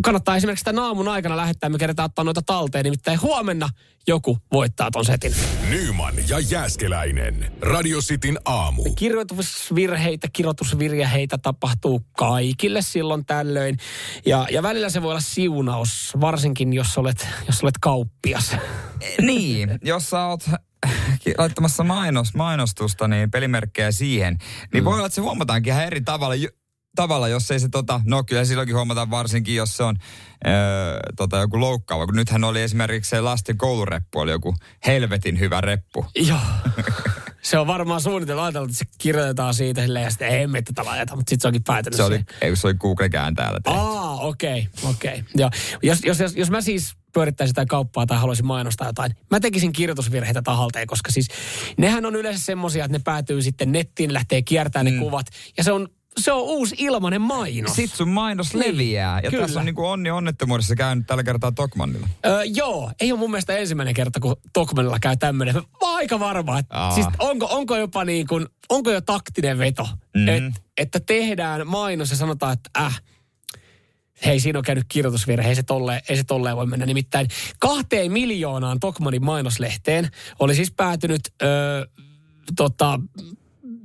kannattaa esimerkiksi tämän aamun aikana lähettää, me kerätään ottaa noita talteen, nimittäin huomenna joku voittaa ton setin. Nyman ja Jääskeläinen. Radio Cityn aamu. Kirjoitusvirheitä, kirjoitusvirheitä tapahtuu kaikille silloin tällöin. Ja, ja välillä se voi olla siunaus, varsinkin jos olet, jos olet kauppias. niin, jos sä oot laittamassa mainos, mainostusta, niin pelimerkkejä siihen, niin mm. voi olla, että se huomataankin ihan eri tavalla. Tavalla, jos ei se tota, no kyllä silloinkin huomataan varsinkin, jos se on öö, tota, joku loukkaava. Kun nythän oli esimerkiksi se lasten koulureppu, oli joku helvetin hyvä reppu. Joo. se on varmaan suunniteltu ajateltu, että se kirjoitetaan siitä silleen, ja sitten ei me tätä laajata, mutta sitten se onkin päätynyt Se oli, siihen. ei, se oli Google-kään täällä tehty. Aa, okei, okay, okei. Okay. Joo. Jos, jos, jos, jos mä siis pyörittäisin sitä kauppaa tai haluaisin mainostaa jotain, mä tekisin kirjoitusvirheitä tahalteen, koska siis nehän on yleensä semmosia, että ne päätyy sitten nettiin, lähtee kiertämään mm. ne kuvat, ja se on se on uusi ilmanen mainos. Sitten sun mainos Niin, leviää. Ja kyllä. tässä on niinku onni onnettomuudessa käynyt tällä kertaa Tokmannilla. Öö, joo, ei ole mun mielestä ensimmäinen kerta, kun Tokmanilla käy tämmöinen. Mä aika varma, että Aa. siis onko, onko jopa niin kuin, onko jo taktinen veto, Mhm. et, että tehdään mainos ja sanotaan, että äh, hei siinä on käynyt kirjoitusvirhe, ei se tolleen, ei se tolleen voi mennä. Nimittäin kahteen miljoonaan Tokmanin mainoslehteen oli siis päätynyt öö, tota,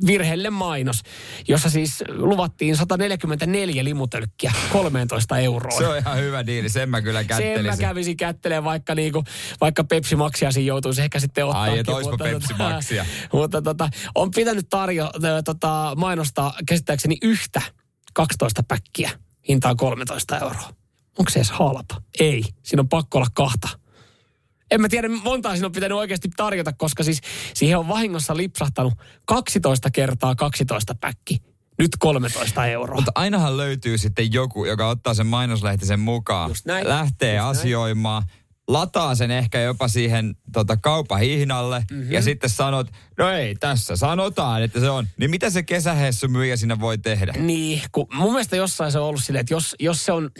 virheelle mainos, jossa siis luvattiin 144 limutölkkiä 13 euroon. Se on ihan hyvä diili, sen mä kyllä Sen mä kättelisin. kävisin kättelemään, vaikka, niinku, vaikka Pepsi Maxia siinä joutuisi ehkä sitten ottaa. Ai, et oispa Pepsi Maxia. mutta tota, on pitänyt tarjo, tota, mainostaa käsittääkseni yhtä 12 päkkiä. Hintaa 13 euroa. Onko se edes halpa? Ei. Siinä on pakko olla kahta. En mä tiedä, montaa siinä on pitänyt oikeasti tarjota, koska siis siihen on vahingossa lipsahtanut 12 kertaa 12 päkki. Nyt 13 euroa. Mutta ainahan löytyy sitten joku, joka ottaa sen mainoslehtisen mukaan, Just näin. lähtee Just näin. Lataa sen ehkä jopa siihen tota, kaupahihnalle Mhm. mm-hmm. ja sitten sanot, no ei, tässä sanotaan, että se on. Niin mitä se kesähessu myyjä siinä voi tehdä? Niin, kun mun mielestä jossain se on ollut silleen, että jos, jos se on,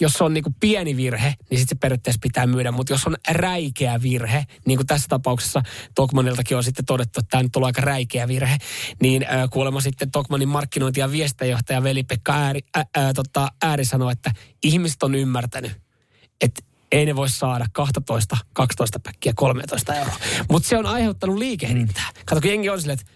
jos se on niinku pieni virhe, niin sitten se periaatteessa pitää myydä. Mutta jos on räikeä virhe, niin kuin tässä tapauksessa Tokmaniltakin on sitten todettu, että tämä nyt on aika räikeä virhe, niin äh, kuulemma sitten Tokmanin markkinointi- ja viestintäjohtaja Veli-Pekka Ääri, äh, äh, tota, Ääri sanoi, että ihmiset on ymmärtänyt, että ei ne voi saada 12, 12 päkkiä 13 euroa. Mutta se on aiheuttanut liikehdintää. Kato, kun jengi on silleen, että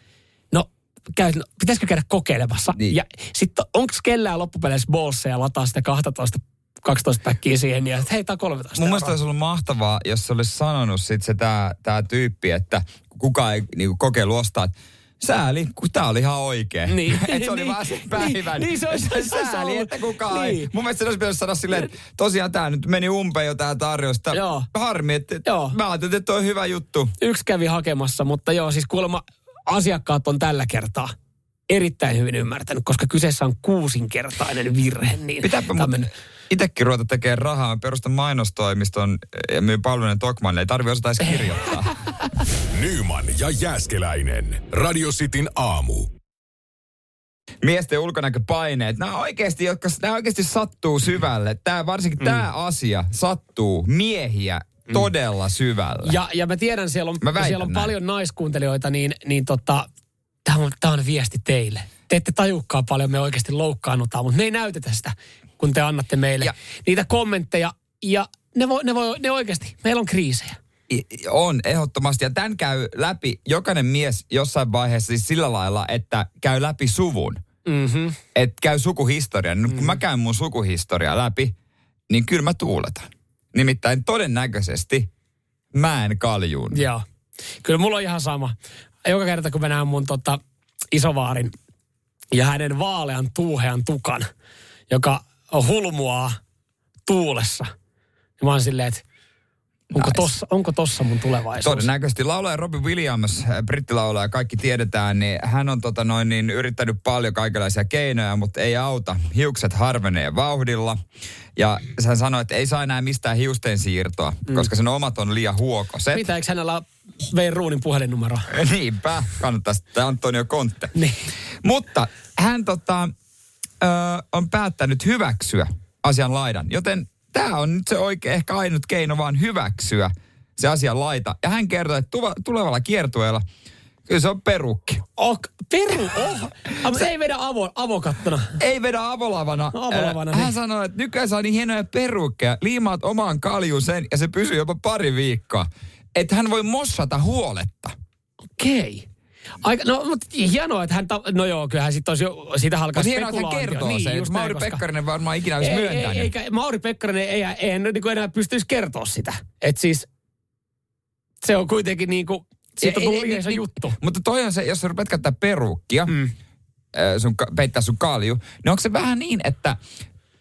no, käy, no pitäisikö käydä kokeilemassa? Niin. Ja sitten onko kellään loppupeleissä bolseja lataa sitä 12 12 päkkiä siihen ja että hei, on 13 Mun mielestä olisi ollut mahtavaa, jos se olisi sanonut sit se tää, tää tyyppi, että kukaan ei niinku kokeilu ostaa, että sääli, kun tää oli ihan oikein. Niin. että se oli Niin. vaan sen Niin. päivän. Niin, se olisi- se sääli, ollut. että kukaan ei. Niin. Mun mielestä se olisi pitänyt sanoa silleen, että tosiaan tää nyt meni umpeen jo tää tarjous. Joo. Harmi, että Joo. mä ajattelin, että toi on hyvä juttu. Yksi kävi hakemassa, mutta joo, siis kuulemma asiakkaat on tällä kertaa erittäin hyvin ymmärtänyt, koska kyseessä on kuusinkertainen virhe. Niin Pitääpä mennyt- itsekin ruveta tekemään rahaa. Mä perustan mainostoimiston ja myyn palvelujen Tokmanille. Ei tarvi osata edes kirjoittaa. Nyman ja Jääskeläinen. Radio Cityn aamu. miesten ulkonäköpaineet, nämä oikeasti, jotka, nämä oikeasti sattuu syvälle. Tämä, varsinkin mm. tämä asia sattuu miehiä todella syvälle. Ja, ja mä tiedän, siellä on, siellä on näin. paljon naiskuuntelijoita, niin, niin tota, tämä on, tää on viesti teille. Te ette tajukkaa paljon, me oikeasti loukkaannutaan, mutta me ei näytetä sitä, kun te annatte meille ja. Ja- niitä kommentteja. Ja ne, voi, ne, voi, ne oikeasti, meillä on kriisejä. On, ehdottomasti. Ja tämän käy läpi jokainen mies jossain vaiheessa siis sillä lailla, että käy läpi suvun. Mm-hmm. Että käy sukuhistorian. Mm. Kun mä käyn mun sukuhistoriaa läpi, niin kyllä mä tuuletan. Nimittäin todennäköisesti mä en kaljuun. Joo. Kyllä mulla on ihan sama. Joka kerta, kun mä näen mun tota, isovaarin ja hänen vaalean tuuhean tukan, joka hulmuaa tuulessa, niin mä oon silleen, että onko, Nice. tossa, onko tossa mun tulevaisuus? Todennäköisesti laulaja Robin Williams, äh, brittilaulaja, kaikki tiedetään, niin hän on tota noin, niin yrittänyt paljon kaikenlaisia keinoja, mutta ei auta. Hiukset harvenee vauhdilla. Ja hän sanoi, että ei saa enää mistään hiusten siirtoa, mm. koska sen omat on liian huokoset. Mitä, eikö hänellä ole Vein Ruunin puhelinnumeroa? Niinpä, kannattaisi, tämä Antonio Conte. Niin. Mutta hän tota, ö, on päättänyt hyväksyä asian laidan, joten tämä on nyt se oikein ehkä ainut keino vaan hyväksyä se asian laita. Ja hän kertoi, että tuva, tulevalla kiertueella Kyllä se on perukki. Oh, peru, oh. Mutta ei vedä avo, avokattona. Ei vedä avolavana. Avolavana, Äh, Hän niin. sanoi, että nykyään saa niin hienoja perukkeja. Liimaat omaan kaljuun sen ja se pysyy jopa pari viikkoa. Että hän voi mossata huoletta. Okei. Aika, no, mutta hienoa, että hän, ta- no joo, kyllähän sit olisi jo, siitä alkaa Mutta hienoa, että hän kertoo niin, sen. Mauri koska- Pekkarinen varmaan ikinä olisi ei, ei, myöntänyt. eikä, Mauri Pekkarinen ei, ei hän niin enää pystyisi kertoa sitä. Että siis se on kuitenkin niin kuin, siitä on Ei- ei- iso niin- juttu. Mutta toi on se, jos sä rupeat käyttää perukkia, mm. sun, ka- peittää sun kalju, niin onko se vähän niin, että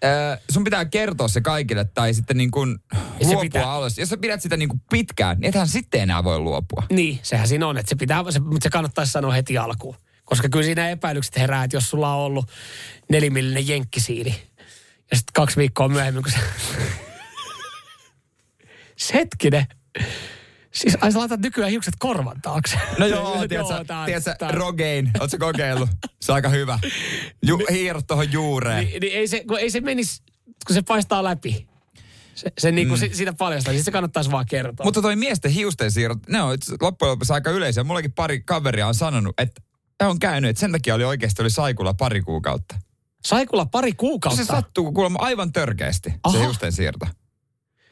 äh, sun pitää kertoa se kaikille tai sitten niin kuin se luopua pitää- alas. Jos sä pidät sitä niin kuin pitkään, niin ethän sitten enää voi luopua. Niin, sehän siinä on, että se pitää, se, mutta se kannattaisi sanoa heti alkuun. Koska kyllä siinä epäilykset herää, että jos sulla on ollut nelimillinen jenkkisiili ja sitten kaksi viikkoa myöhemmin, kun se... Se hetkinen. Siis ai sä laitat nykyään hiukset korvan taakse. No joo, tiedätkö, tiedätkö tää- Rogaine, ootko kokeillut? Se on aika hyvä. Ju, hiirot tuohon juureen. Niin, niin ei, se, kun ei se menisi, kun se paistaa läpi. Se, se niin kuin mm. siitä paljastaa, siis se kannattaisi vaan kertoa. Mutta toi miesten hiusten siirrot, ne on loppujen lopuksi aika yleisiä. Mullakin pari kaveria on sanonut, että tämä on käynyt, että sen takia oli oikeasti oli saikulla pari kuukautta. Saikulla pari No kuukautta. se sattuu kuulemma aivan törkeästi, Aha. se hiusten siirto.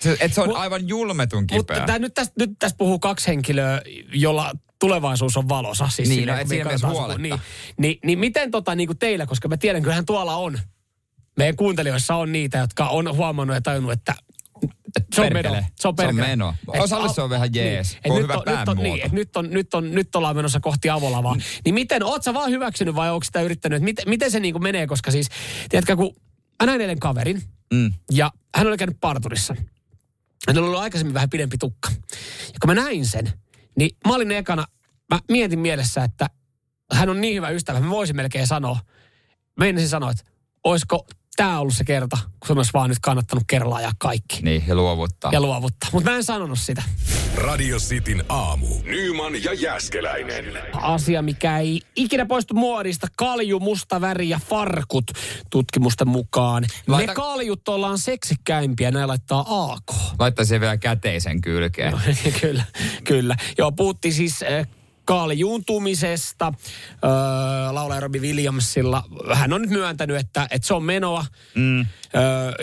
Se, et se on Mut- aivan julmetun Mutta kipeä. tää, nyt, tästä, nyt tässä puhuu kaksi henkilöä, jolla tulevaisuus on valossa. Siis Niin, silleen, no, et siinä mielessä huoletta. Niin, niin, niin miten tota, niin kuin teillä, koska mä tiedän, kyllähän tuolla on, meidän kuuntelijoissa on niitä, jotka on huomannut ja tajunnut, että se on Perkele. meno. Se on, Se on perkele. meno. Osalle al- se on vähän jees, Et kun on nyt hyvä nyt on, niin, nyt, on, nyt, on, nyt ollaan menossa kohti avolavaa. Niin miten, oot sä vaan hyväksynyt vai onko sitä yrittänyt, että miten, miten se niin menee, koska siis, tiedätkö, kun mä näin eilen kaverin, Mm. ja hän oli käynyt parturissa. Hänellä oli ollut aikaisemmin vähän pidempi tukka. Ja kun mä näin sen, niin mä olin ekana, mä mietin mielessä, että hän on niin hyvä ystävä, mä voisin melkein sanoa, meinasin sanoa, että olisiko tämä ollut se kerta, kun sun olisi vaan nyt kannattanut kerralla ajaa kaikki Niin, ja luovuttaa. ja luovuttaa. Mutta mä en sanonut sitä. Radio Cityn aamu. Nyman ja Jäskeläinen. Asia, mikä ei ikinä poistu muodista, kalju, musta väri ja farkut tutkimusten mukaan. Laita- Me kaljut ollaan seksikkäimpiä, näin laittaa AK. Laittaisi vielä käteisen kylkeen. No, kyllä, kyllä. Joo, puhuttiin siis äh, kaljuuntumisesta. Öö, laulaja Robbie Williamsilla. Hän on nyt myöntänyt, että, että se on menoa. Mm. Öö,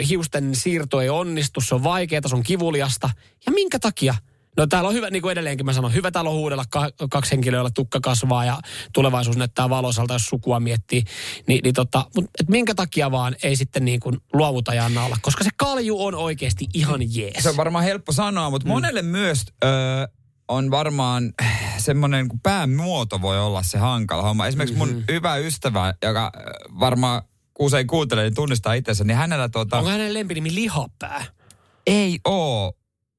hiusten siirto ei onnistu, se on vaikeaa, se on kivuliasta. Ja minkä takia? No täällä on hyvä, niin kuin edelleenkin mä sanon, hyvä täällä on huudella ka- kaksi henkilöä, joilla tukka kasvaa ja tulevaisuus näyttää valoisalta, jos sukua miettii. Ni, niin tota, mut, et minkä takia vaan ei sitten niin kuin luovuta ja olla? Koska se kalju on oikeasti ihan jees. Se on varmaan helppo sanoa, mutta mm. monelle myös öö, on varmaan semmoinen, kun päämuoto voi olla se hankala homma. Esimerkiksi mun mm-hmm. hyvä ystävä, joka ö, varmaan usein kuuntelee, niin tunnistaa itsensä, niin hänellä tuota, Onko hänen lempinimi lihapää? ei oo.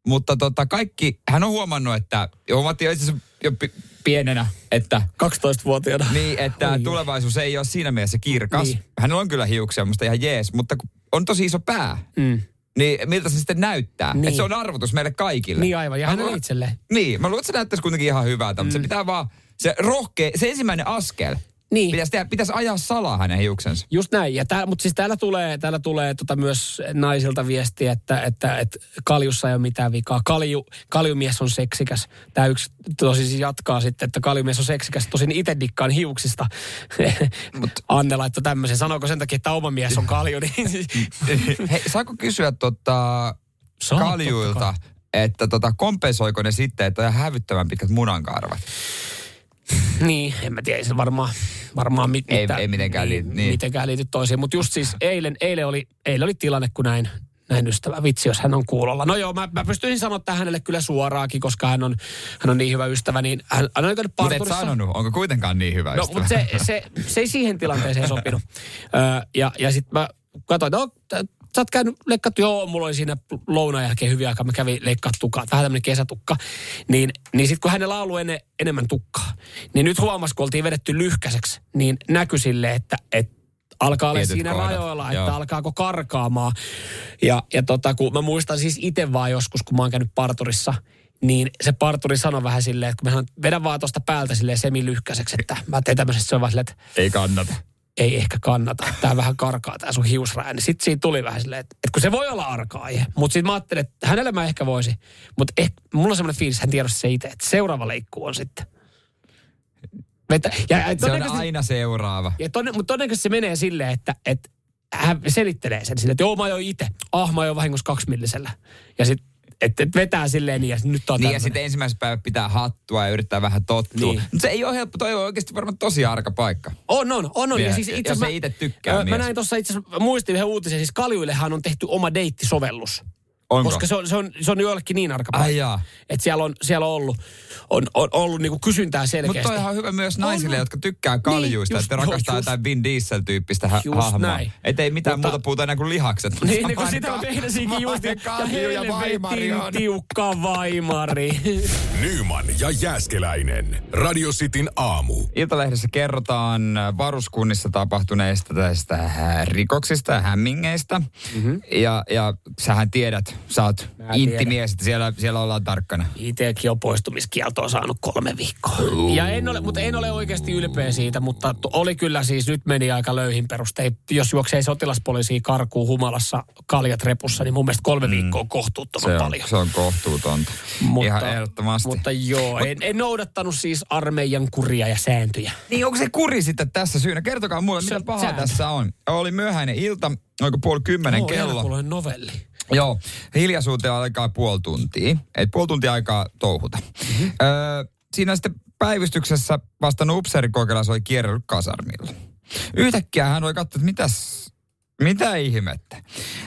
Mutta tota, kaikki, hän on huomannut, että, huomattiin jo itse jo pi- pienenä, että 12-vuotiaana. Niin, että Oi. tulevaisuus ei ole siinä mielessä kirkas. Niin. Hänellä on kyllä hiuksia, musta ihan jees, mutta on tosi iso pää. Mm. Niin miltä se sitten näyttää? Niin. Että se on arvotus meille kaikille. Niin aivan, ja hänelle itselleen. Niin, mä luulen, että se näyttäisi kuitenkin ihan hyvältä, mutta se pitää vaan, se rohkea, se ensimmäinen askel, Niin. pitäisi, tehdä, pitäisi ajaa salaa hänen hiuksensa. Just näin. Ja tää, mutta siis täällä tulee, täällä tulee tota myös naisilta viestiä, että, että, että kaljussa ei ole mitään vikaa. Kalju, kaljumies on seksikäs. Tämä yksi tosi siis jatkaa sitten, että kaljumies on seksikäs. Tosin itse dikkaan hiuksista. Mut. Anne laittoi tämmöisen. Sanoiko sen takia, että oma mies on kalju? Niin Hei, saako kysyä tota, kaljuilta, että tota, kompensoiko ne sitten, että on hävyttävän pitkät munankarvat? Niin, en mä tiedä, se varmaan, varmaan mit, Ei- mitä- ei mitenkään liity, niin. mitenkään liity toisiin. Mutta just siis eilen, eilen, oli, eilen oli tilanne, kun näin, näin ystävä. Vitsi, jos hän on kuulolla. No joo, mä, mä pystyisin sanoa tähän hänelle kyllä suoraakin, koska hän on, hän on niin hyvä ystävä. Niin hän, hän on käynyt Mutta et parturissa. sanonut, onko kuitenkaan niin hyvä No, ystävä? mutta se, se, se ei siihen tilanteeseen sopinut. Öö, ja ja sitten mä katsoin, no, sä oot käynyt leikkaattu, joo, mulla oli siinä lounaan jälkeen hyviä aikaa, mä kävin leikkaa tukkaa, vähän tämmöinen kesätukka. Niin, niin sitten kun hänellä on ollut enne, enemmän tukkaa, niin nyt huomasi, kun oltiin vedetty lyhkäiseksi, niin näkyi sille, että, että alkaa olla siinä kohdat, rajoilla, että joo. alkaako karkaamaan. Ja, ja tota, kun mä muistan siis itse vaan joskus, kun mä oon käynyt parturissa, niin se parturi sanoi vähän silleen, että kun mä sanon, vedän vaan tuosta päältä silleen semilyhkäiseksi, että mä teen tämmöisestä, se on vaan silleen, että Ei kannata. Ei ehkä kannata, tää vähän karkaa tää sun hiusrää. Niin sitten siitä tuli vähän silleen, että, että kun se voi olla arka aihe. Mutta sitten mä ajattelin, että hänelle mä ehkä voisi. Mutta mulla on semmoinen fiilis, hän tiedosti se itse, että seuraava leikkuu on sitten. Vetä, ja, ja Se on aina seuraava. ja tonne, mutta todennäköisesti se menee silleen, että, että hän selittelee sen silleen, että joo mä ajoin itse. Ah mä ajoin vahingossa kaksimillisellä. Ja sitten että et vetää silleen niin ja nyt on Niin ja sitten ensimmäisessä päivä pitää hattua ja yrittää vähän tottua. Niin. Niin. Mutta se ei ole helppo, toi on oikeasti varmaan tosi arka paikka. On, on, on. on. Ja siis itse jos ei itse tykkää Mä mies. näin tuossa itse asiassa, muistin yhden uutisen, siis Kaljuillehan on tehty oma deittisovellus. Onko? Koska se on, se on, se on joillekin niin arka Ai jaa. Että siellä on, siellä on ollut, on, on ollut niinku kysyntää Mutta selkeästi. toi on hyvä myös naisille, On. jotka tykkää kaljuista, Niin, että just- rakastaa just- jotain Vin Diesel-tyyppistä hahmoa. näin. Että ei mitään Mutta- muuta puhuta enää kuin lihakset. Niin, niin kun sitä on tehdä siinkin just. kalju ja vaimari on. tiukka vaimari. Nyman ja Jääskeläinen. Radio Cityn aamu. Iltalehdessä kerrotaan varuskunnissa tapahtuneista tästä äh, rikoksista ja hämmingeistä. Mm-hmm. Ja, ja sähän tiedät, sä oot intimies, että siellä, siellä ollaan tarkkana. Itsekin on poistumiskieltoa saanut kolme viikkoa. Ja en ole, mutta en ole oikeasti ylpeä siitä, mutta oli kyllä siis, nyt meni aika löyhin perustein. Jos juoksee sotilaspoliisia karkuun humalassa kaljat repussa, niin mun mielestä kolme viikkoa on kohtuuttoman Se on, paljon. se on kohtuutonta. Ihan ehdottomasti. Mutta joo, en, en noudattanut siis armeijan kuria ja sääntöjä. Niin onko se kuri sitten tässä syynä? Kertokaa mulle, Se mitä on pahaa sääntö. tässä on. Oli myöhäinen ilta, oliko puoli kymmenen Oo, kello. Novelli. Joo, hiljaisuuteen aikaa puoli tuntia. Et puoli tuntia aikaa touhuta. Mm-hmm. Öö, siinä sitten päivystyksessä vastannut upseerikokelas oli kierrellyt kasarmilla. Yhtäkkiä hän oli katsonut, että mitäs, mitä ihmettä.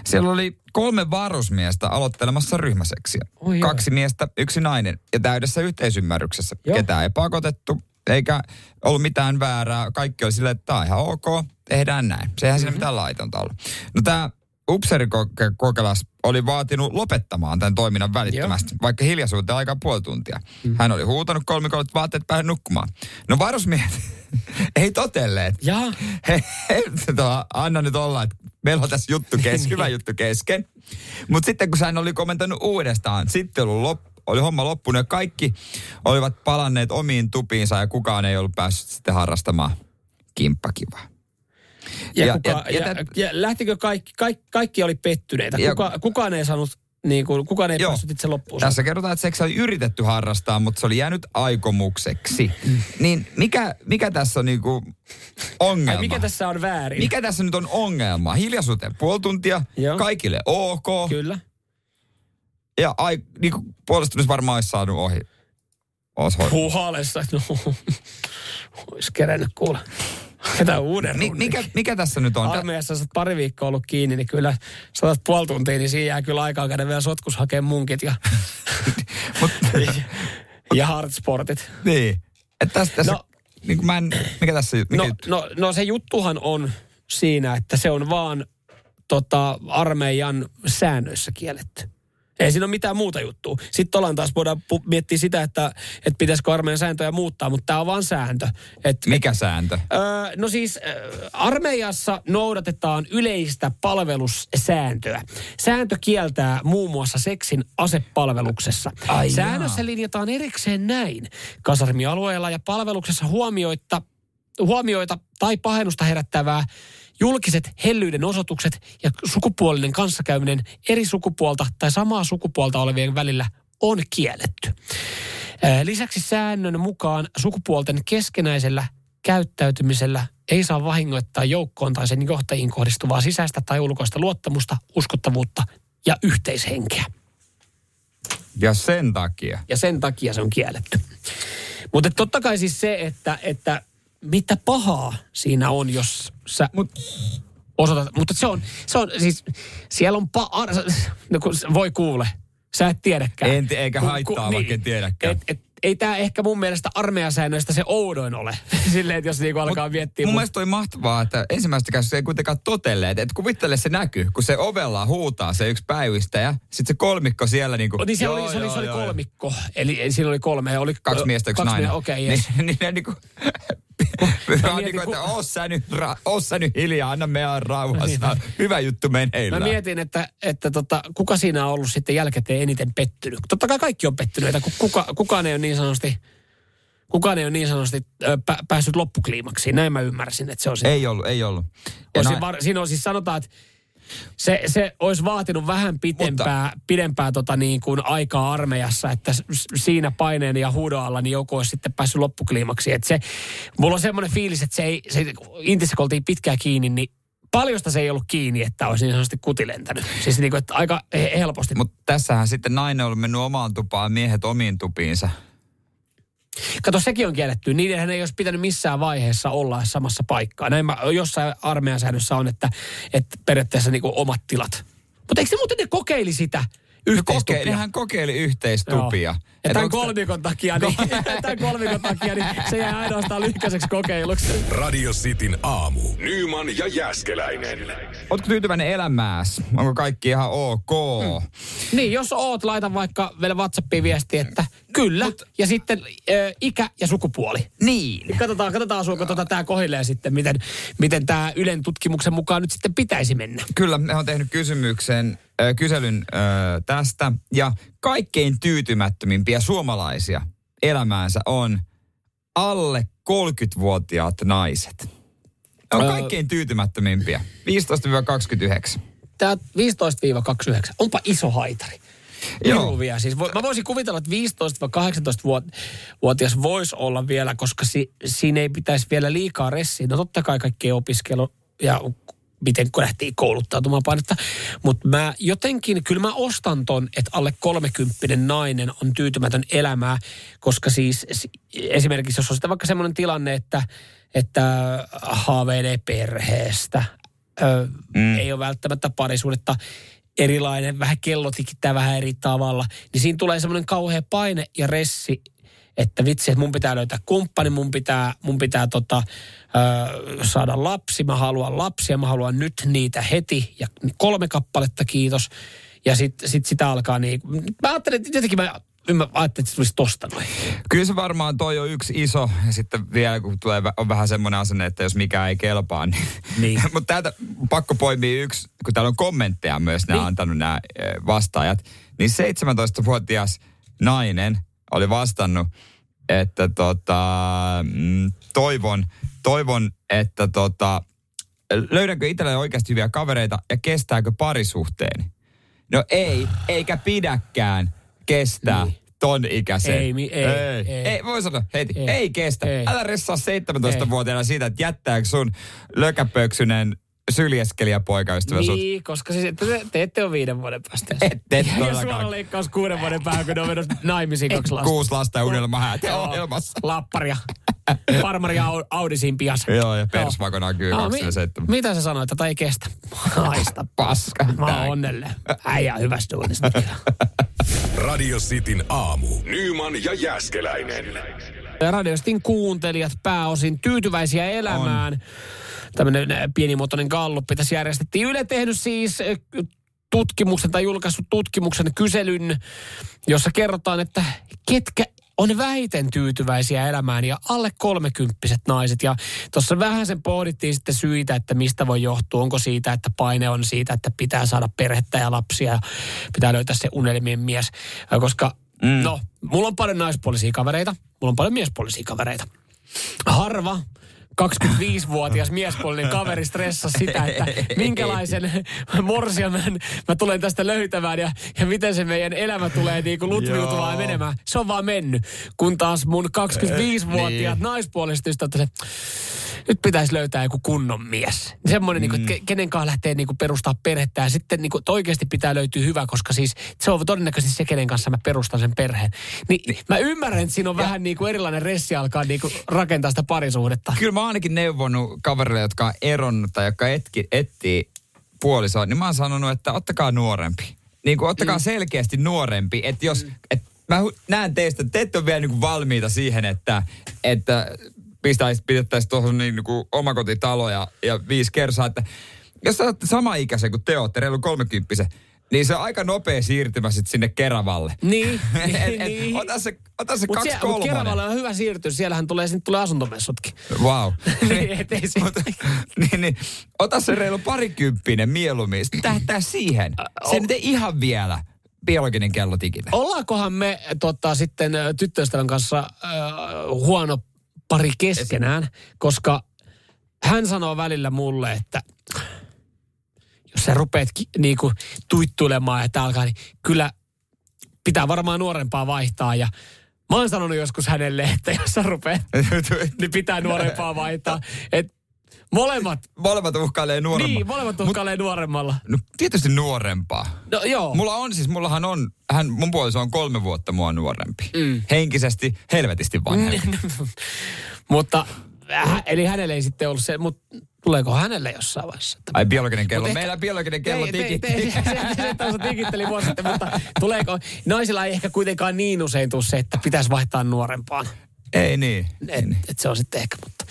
Siellä oli kolme varusmiestä aloittelemassa ryhmäseksiä. Oi joo. Kaksi miestä, yksi nainen ja täydessä yhteisymmärryksessä. Joo. Ketään ei pakotettu, eikä ollut mitään väärää. Kaikki oli silleen, että tämä on ihan ok, tehdään näin. Se eihän mm-hmm. siinä mitään laitonta ollut. No tämä upseerikokelas oli vaatinut lopettamaan tämän toiminnan välittömästi, Joo. vaikka hiljaisuuteen aikaa puoli tuntia. Mm. Hän oli huutanut kolmikolle, että vaatteet pääse nukkumaan. No varusmiehet ei totelleet. Ja He, he, tota, anna nyt olla, että meillä on tässä juttu kesken, hyvä juttu kesken. Mutta sitten kun hän oli komentanut uudestaan, sitten oli, lop, oli homma loppunut ja kaikki olivat palanneet omiin tupiinsa ja kukaan ei ollut päässyt sitten harrastamaan kimppakivaa. Ja, Ja- kuka, ja, ja- ja, ja lähtikö kaikki, kaikki, kaikki oli pettyneitä. Ja- Kuka, kukaan ei saanut, niin kuin, kukaan ei Joo. päässyt itse loppuun. Tässä kerrotaan, että seksi oli yritetty harrastaa, mutta se oli jäänyt aikomukseksi. Niin mikä, mikä tässä on niinku ongelma? Ai, mikä tässä on väärin? mikä tässä nyt on ongelma? Hiljaisuuteen puoli tuntia, Joo. kaikille ok. Kyllä. Ja ai, niinku puolustunut varmaan olisi saanut ohi. Puhalessa. No, olisi kerännyt kuule. Ketä uuden Mi, mikä, mikä tässä nyt on? Armeijassa sä oot pari viikkoa ollut kiinni, niin kyllä saatat puoli tuntia, niin siinä jää kyllä aikaa käydä vielä sotkus hakee munkit ja, Mut, ja hardsportit. niin. Että tässä, tässä No. no, niin kuin mä en, mikä tässä mikä No, juttu? no, no se juttuhan on siinä, että se on vaan tota, armeijan säännöissä kielletty. Ei siinä ole mitään muuta juttua. Sitten ollaan taas, voidaan pu- miettiä sitä, että, että pitäisikö armeijan sääntöjä muuttaa, mutta tämä on vaan sääntö. Et, Mikä sääntö? Öö, no siis öö, armeijassa noudatetaan yleistä palvelussääntöä. Sääntö kieltää muun muassa seksin asepalveluksessa. Ai Säännössä linjataan erikseen näin. Kasarmialueella ja palveluksessa huomioita, huomioita tai pahennusta herättävää julkiset hellyyden osoitukset ja sukupuolinen kanssakäyminen eri sukupuolta tai samaa sukupuolta olevien välillä on kielletty. Lisäksi säännön mukaan sukupuolten keskenäisellä käyttäytymisellä ei saa vahingoittaa joukkoon tai sen johtajiin kohdistuvaa sisäistä tai ulkoista luottamusta, uskottavuutta ja yhteishenkeä. Ja sen takia. Ja sen takia se on kielletty. Mutta totta kai siis se, että, että mitä pahaa siinä on, jos sä Mut, osoitat. Mutta se on, se on siis, siellä on pa, no kun voi kuule, sä et tiedäkään. En eikä haittaa, vaikka en tiedäkään. Et, et, ei tämä ehkä mun mielestä armeijasäännöistä se oudoin ole. Silleen, että jos niinku alkaa miettiä. Mun mut- mielestä oli mahtavaa, että ensimmäistä käsissä ei kuitenkaan totelleet. Että kuvittele se näkyy, kun se ovella huutaa se yksi päivystäjä. Sitten se kolmikko siellä niinku... niin se joo, oli, se oli, joo, se oli joo. kolmikko. Eli eli siinä oli kolme. Oli, Kaksi miestä, yksi kaksi nainen. Okei, okay, yes. Niin, niin ne niinku... Vaan mietin, niinku, että ku- oo sä, nyt, ra- oo sä nyt hiljaa, anna meidän rauhassa. Niin. Hyvä juttu Mä meneillään. mietin, että, että tota, kuka siinä on ollut sitten jälkikäteen eniten pettynyt. Totta kai kaikki on pettyneitä, kun kuka, kukaan ei ole niin sanotusti, kukaan ei ole niin sanotusti pä, päässyt loppukliimaksiin. Näin mä ymmärsin, että se on. Ei ollut, ei ollut. Ja na- siinä, var, siinä on siis sanotaan, että Se, se olisi vaatinut vähän pitempää, Mutta... pidempää tota niin kuin aikaa armeijassa, että siinä paineen ja huudon alla niin joku olisi sitten päässyt loppukliimaksi. Että se, mulla on semmoinen fiilis, että se ei, se, Intissä kun oltiin pitkään kiinni, niin paljosta se ei ollut kiinni, että olisi niin sanotusti kuti lentänyt. Siis niin kuin, että aika he- helposti. Mutta tässähän sitten nainen on mennyt omaan tupaan, miehet omiin tupiinsa. Kato, sekin on kielletty. Niidenhän ei olisi pitänyt missään vaiheessa olla samassa paikkaa. Näin mä, jossain armeijan säännössä on, että, että periaatteessa niin omat tilat. Mutta eikö se muuten ne kokeili sitä yhteistupia? Koke, nehän kokeili yhteistupia. Joo. Ja tämän kolmikon takia, niin, tämän kolmikon takia, niin se jää ainoastaan lyhkäiseksi kokeiluksi. Radio Cityn aamu. Nyman ja Jäskeläinen. Ootko tyytyväinen elämääs? Onko kaikki ihan ok? Hmm. Niin, jos oot, laita vaikka vielä WhatsAppiin viesti, että kyllä. Mut, ja sitten ö, ikä ja sukupuoli. Niin. Katsotaan, katsotaan asuuko tota tää kohilleen sitten, miten, miten tämä Ylen tutkimuksen mukaan nyt sitten pitäisi mennä. Kyllä, me on tehnyt kysymyksen, äh, kyselyn äh, tästä. Ja kaikkein tyytymättömimpiä suomalaisia elämäänsä on alle 30-vuotiaat naiset. Ne on kaikkein tyytymättömimpiä. 15-29. Tämä 15-29, onpa iso haitari. Joo. Iruvia. Siis mä voisin kuvitella, että 15-18-vuotias voisi olla vielä, koska si- siinä ei pitäisi vielä liikaa ressiä. No totta kai kaikki opiskelu ja miten kun lähtiin kouluttautumaan painetta. Mutta mä jotenkin, kyllä mä ostan ton, että alle 30 nainen on tyytymätön elämää, koska siis esimerkiksi jos on sitten vaikka semmoinen tilanne, että, että haaveilee perheestä, ö, mm. ei ole välttämättä parisuudetta, erilainen, vähän kello tikittää vähän eri tavalla, niin siinä tulee semmoinen kauhea paine ja ressi, että vitsi, että mun pitää löytää kumppani, mun pitää, mun pitää tota, ö, saada lapsi, mä haluan lapsia, mä haluan nyt niitä heti ja kolme kappaletta, kiitos. Ja sitten sit sitä alkaa niin, mä ajattelin, että jotenkin mä, mä ajattelin, että se tulisi tosta noin. Kyllä se varmaan toi on yksi iso, ja sitten vielä kun tulee, on vähän semmoinen asenne, että jos mikään ei kelpaa, niin... Niin. Mutta täältä pakko poimia yksi, kun täällä on kommentteja myös, nämä Niin. antanut nämä vastaajat. Niin 17-vuotias nainen oli vastannut, että tota, mm, toivon, toivon, että tota, löydänkö itselleni oikeasti hyviä kavereita ja kestääkö parisuhteeni? No ei, eikä pidäkään kestää Niin. ton ikäisen. Ei, mi- ei, ei. ei. ei. voi sanoa heti, ei, Ei. ei kestä. Ei. Älä ressaa 17-vuotiaana siitä, että jättääkö sun lökäpöksynen syljeskelijä poikaystävä sut. Niin, koska siis te, te ette ole viiden vuoden päästä. Et- et ja todellakaan. suora leikkaus kuuden vuoden päähän, kun ne on mennyt naimisiin kaksi lasta. Kuusi lasta ja unelmahäät Joo. ohjelmassa. Lapparia. Farmari Au- Audisin pias. Joo, ja persvakona kyllä Aa, 27. Mitä sä sanoit, että ei kestä? Haista. Paska. Mä oon onnellinen. Äijä on hyvästä duunista. Radio Cityn aamu. Nyman ja Jäskeläinen. Radiostin kuuntelijat pääosin tyytyväisiä elämään. Tämmöinen äh, pienimuotoinen galluppi tässä järjestettiin. Yle tehnyt siis äh, tutkimuksen tai julkaissut tutkimuksen kyselyn, jossa kerrotaan, että ketkä on vähiten tyytyväisiä elämään ja alle kolmekymppiset naiset. Ja tuossa vähän sen pohdittiin sitten syitä, että mistä voi johtua. Onko siitä, että paine on siitä, että pitää saada perhettä ja lapsia ja pitää löytää se unelmien mies. Koska mm. no, mulla on paljon naispuolisia kavereita, mulla on paljon miespuolisia kavereita. Harva 25-vuotias miespuolinen kaveri stressasi sitä, että minkälaisen morsiamen mä tulen tästä löytämään ja, ja miten se meidän elämä tulee niin kuin lutviutumaan ja menemään. Se on vaan mennyt. Kun taas mun 25-vuotiaat niin. naispuoliset ystävät, että se, nyt pitäisi löytää joku kunnon mies. Semmoinen, mm. niin kuin, kenen kanssa lähtee niin kuin perustaa perhettä ja sitten niin kuin, että oikeasti pitää löytyä hyvä, koska siis se on todennäköisesti se, kenen kanssa mä perustan sen perheen. Niin, niin. mä ymmärrän, että siinä on vähän niin kuin erilainen ressi alkaa niin kuin rakentaa sitä parisuhdetta. Kyllä mä oon ainakin neuvonut kavereille, jotka on eronnut tai jotka etki, etsii puolisoa, niin mä oon sanonut, että ottakaa nuorempi. Niin kuin ottakaa mm. selkeästi nuorempi, että jos, et mä näen teistä, että te ette ole vielä niin valmiita siihen, että, että pistäisi, pidettäisiin tuohon niin kuin omakotitalo ja, ja viisi kersaa, että jos sä olette sama ikäisen kuin te olette, reilu kolmekymppisen, niin se on aika nopea siirtymä sitten sinne Keravalle. Niin, niin, et, et, niin. ota se, ota se Mutta kaksi mut kolmonen. Keravalle on hyvä siirtyä. Siellähän tulee, sinne tulee asuntomessutkin. Wow. Niin, et ei se- Mut, niin, niin, ota se reilu parikymppinen mieluummin. Sitten Tähtää siihen. Se nyt ei ihan vielä biologinen kello tikitä. Ollaankohan me tota, sitten tyttöystävän kanssa äh, huono pari keskenään, koska hän sanoo välillä mulle, että jos sä rupeat ki- niinku tuittulemaan, että alkaa, niin kyllä pitää varmaan nuorempaa vaihtaa. Ja mä oon sanonut joskus hänelle, että jos sä rupeat, niin pitää nuorempaa vaihtaa. Et molemmat, Molemmat uhkailee nuorempaa. niin, molemmat uhkailee nuoremmalla. No tietysti nuorempaa. No joo. Mulla on siis, mullahan on, hän, mun puoliso on kolme vuotta mua nuorempi. Mm. Henkisesti helvetisti vanhempi. Mutta, äh, eli hänelle ei sitten ollut se, mutta tuleeko hänelle jossain vaiheessa? Ai biologinen kello. Mut ehkä- Meillä biologinen kello te- Se, se, se tikitteli vuosi sitten, mutta tuleeko, naisilla ei ehkä kuitenkaan niin usein tule se, että pitäisi vaihtaa nuorempaan. Ei niin. Et, et se on sitten ehkä, mutta...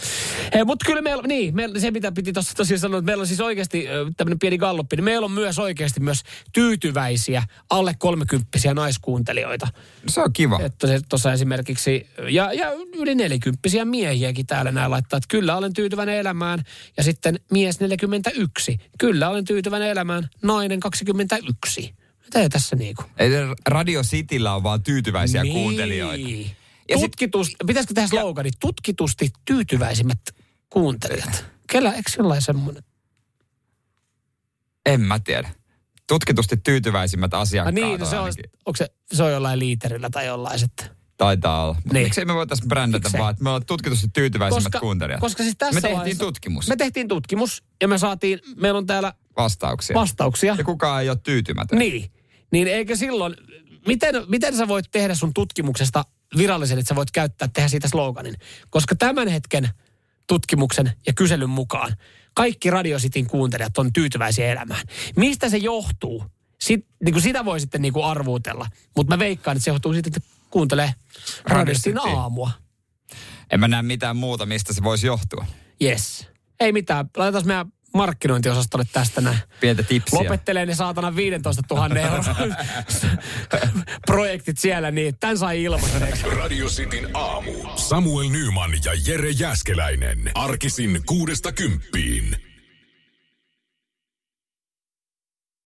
Hei, mutta kyllä meillä, niin, meillä, se mitä piti tuossa tosiaan sanoa, että meillä on siis oikeasti tämmöinen pieni galluppi, niin meillä on myös oikeasti myös tyytyväisiä alle kolmekymppisiä naiskuuntelijoita. Se on kiva. Että se tuossa esimerkiksi, ja, ja yli nelikymppisiä miehiäkin täällä näin laittaa, että kyllä olen tyytyväinen elämään. Ja sitten mies 41, kyllä olen tyytyväinen elämään, nainen 21. Mitä ei tässä niinku? Se Radio Cityllä on vaan tyytyväisiä Niin. kuuntelijoita. Ja sit- Tutkitus, pitäisikö tehdä slogani? Tutkitusti tyytyväisimmät kuuntelijat. Kellä, eikö jollain semmoinen? En mä tiedä. Tutkitusti tyytyväisimmät Ah, asiakkaat niin, no se on, onko se, se on jollain liiterillä tai jollain sitten. Taitaa olla. Mutta Niin. miksei me voitaisiin brändätä Miksei? vaan, että me ollaan tutkitusti tyytyväisimmät kuuntelijat. koska siis tässä me tehtiin vaiheessa- tutkimus. Me tehtiin tutkimus ja me saatiin, meillä on täällä Vastauksia. vastauksia. Ja kukaan ei ole tyytymätön. Niin. Niin eikö silloin, miten, miten sä voit tehdä sun tutkimuksesta virallisen, että sä voit käyttää, tehdä siitä sloganin? Koska tämän hetken tutkimuksen ja kyselyn mukaan kaikki Radio Cityn kuuntelijat on tyytyväisiä elämään. Mistä se johtuu? Sit, niin kuin sitä voi sitten niin kuin arvuutella. Mutta mä veikkaan, että se johtuu siitä, että kuuntelee Radio Radio Cityn City. aamua. En mä näe mitään muuta, mistä se voisi johtua. Yes. Ei mitään. Laitetaan meidän markkinointiosastolle tästä näin. Pientä tipsiä. Lopettelee ne saatana 15 000 euron projektit siellä niin, tämän sai ilmaiseksi. Radio Cityn aamu. Samuel Nyman ja Jere Jäskeläinen. Arkisin kuudesta kymppiin.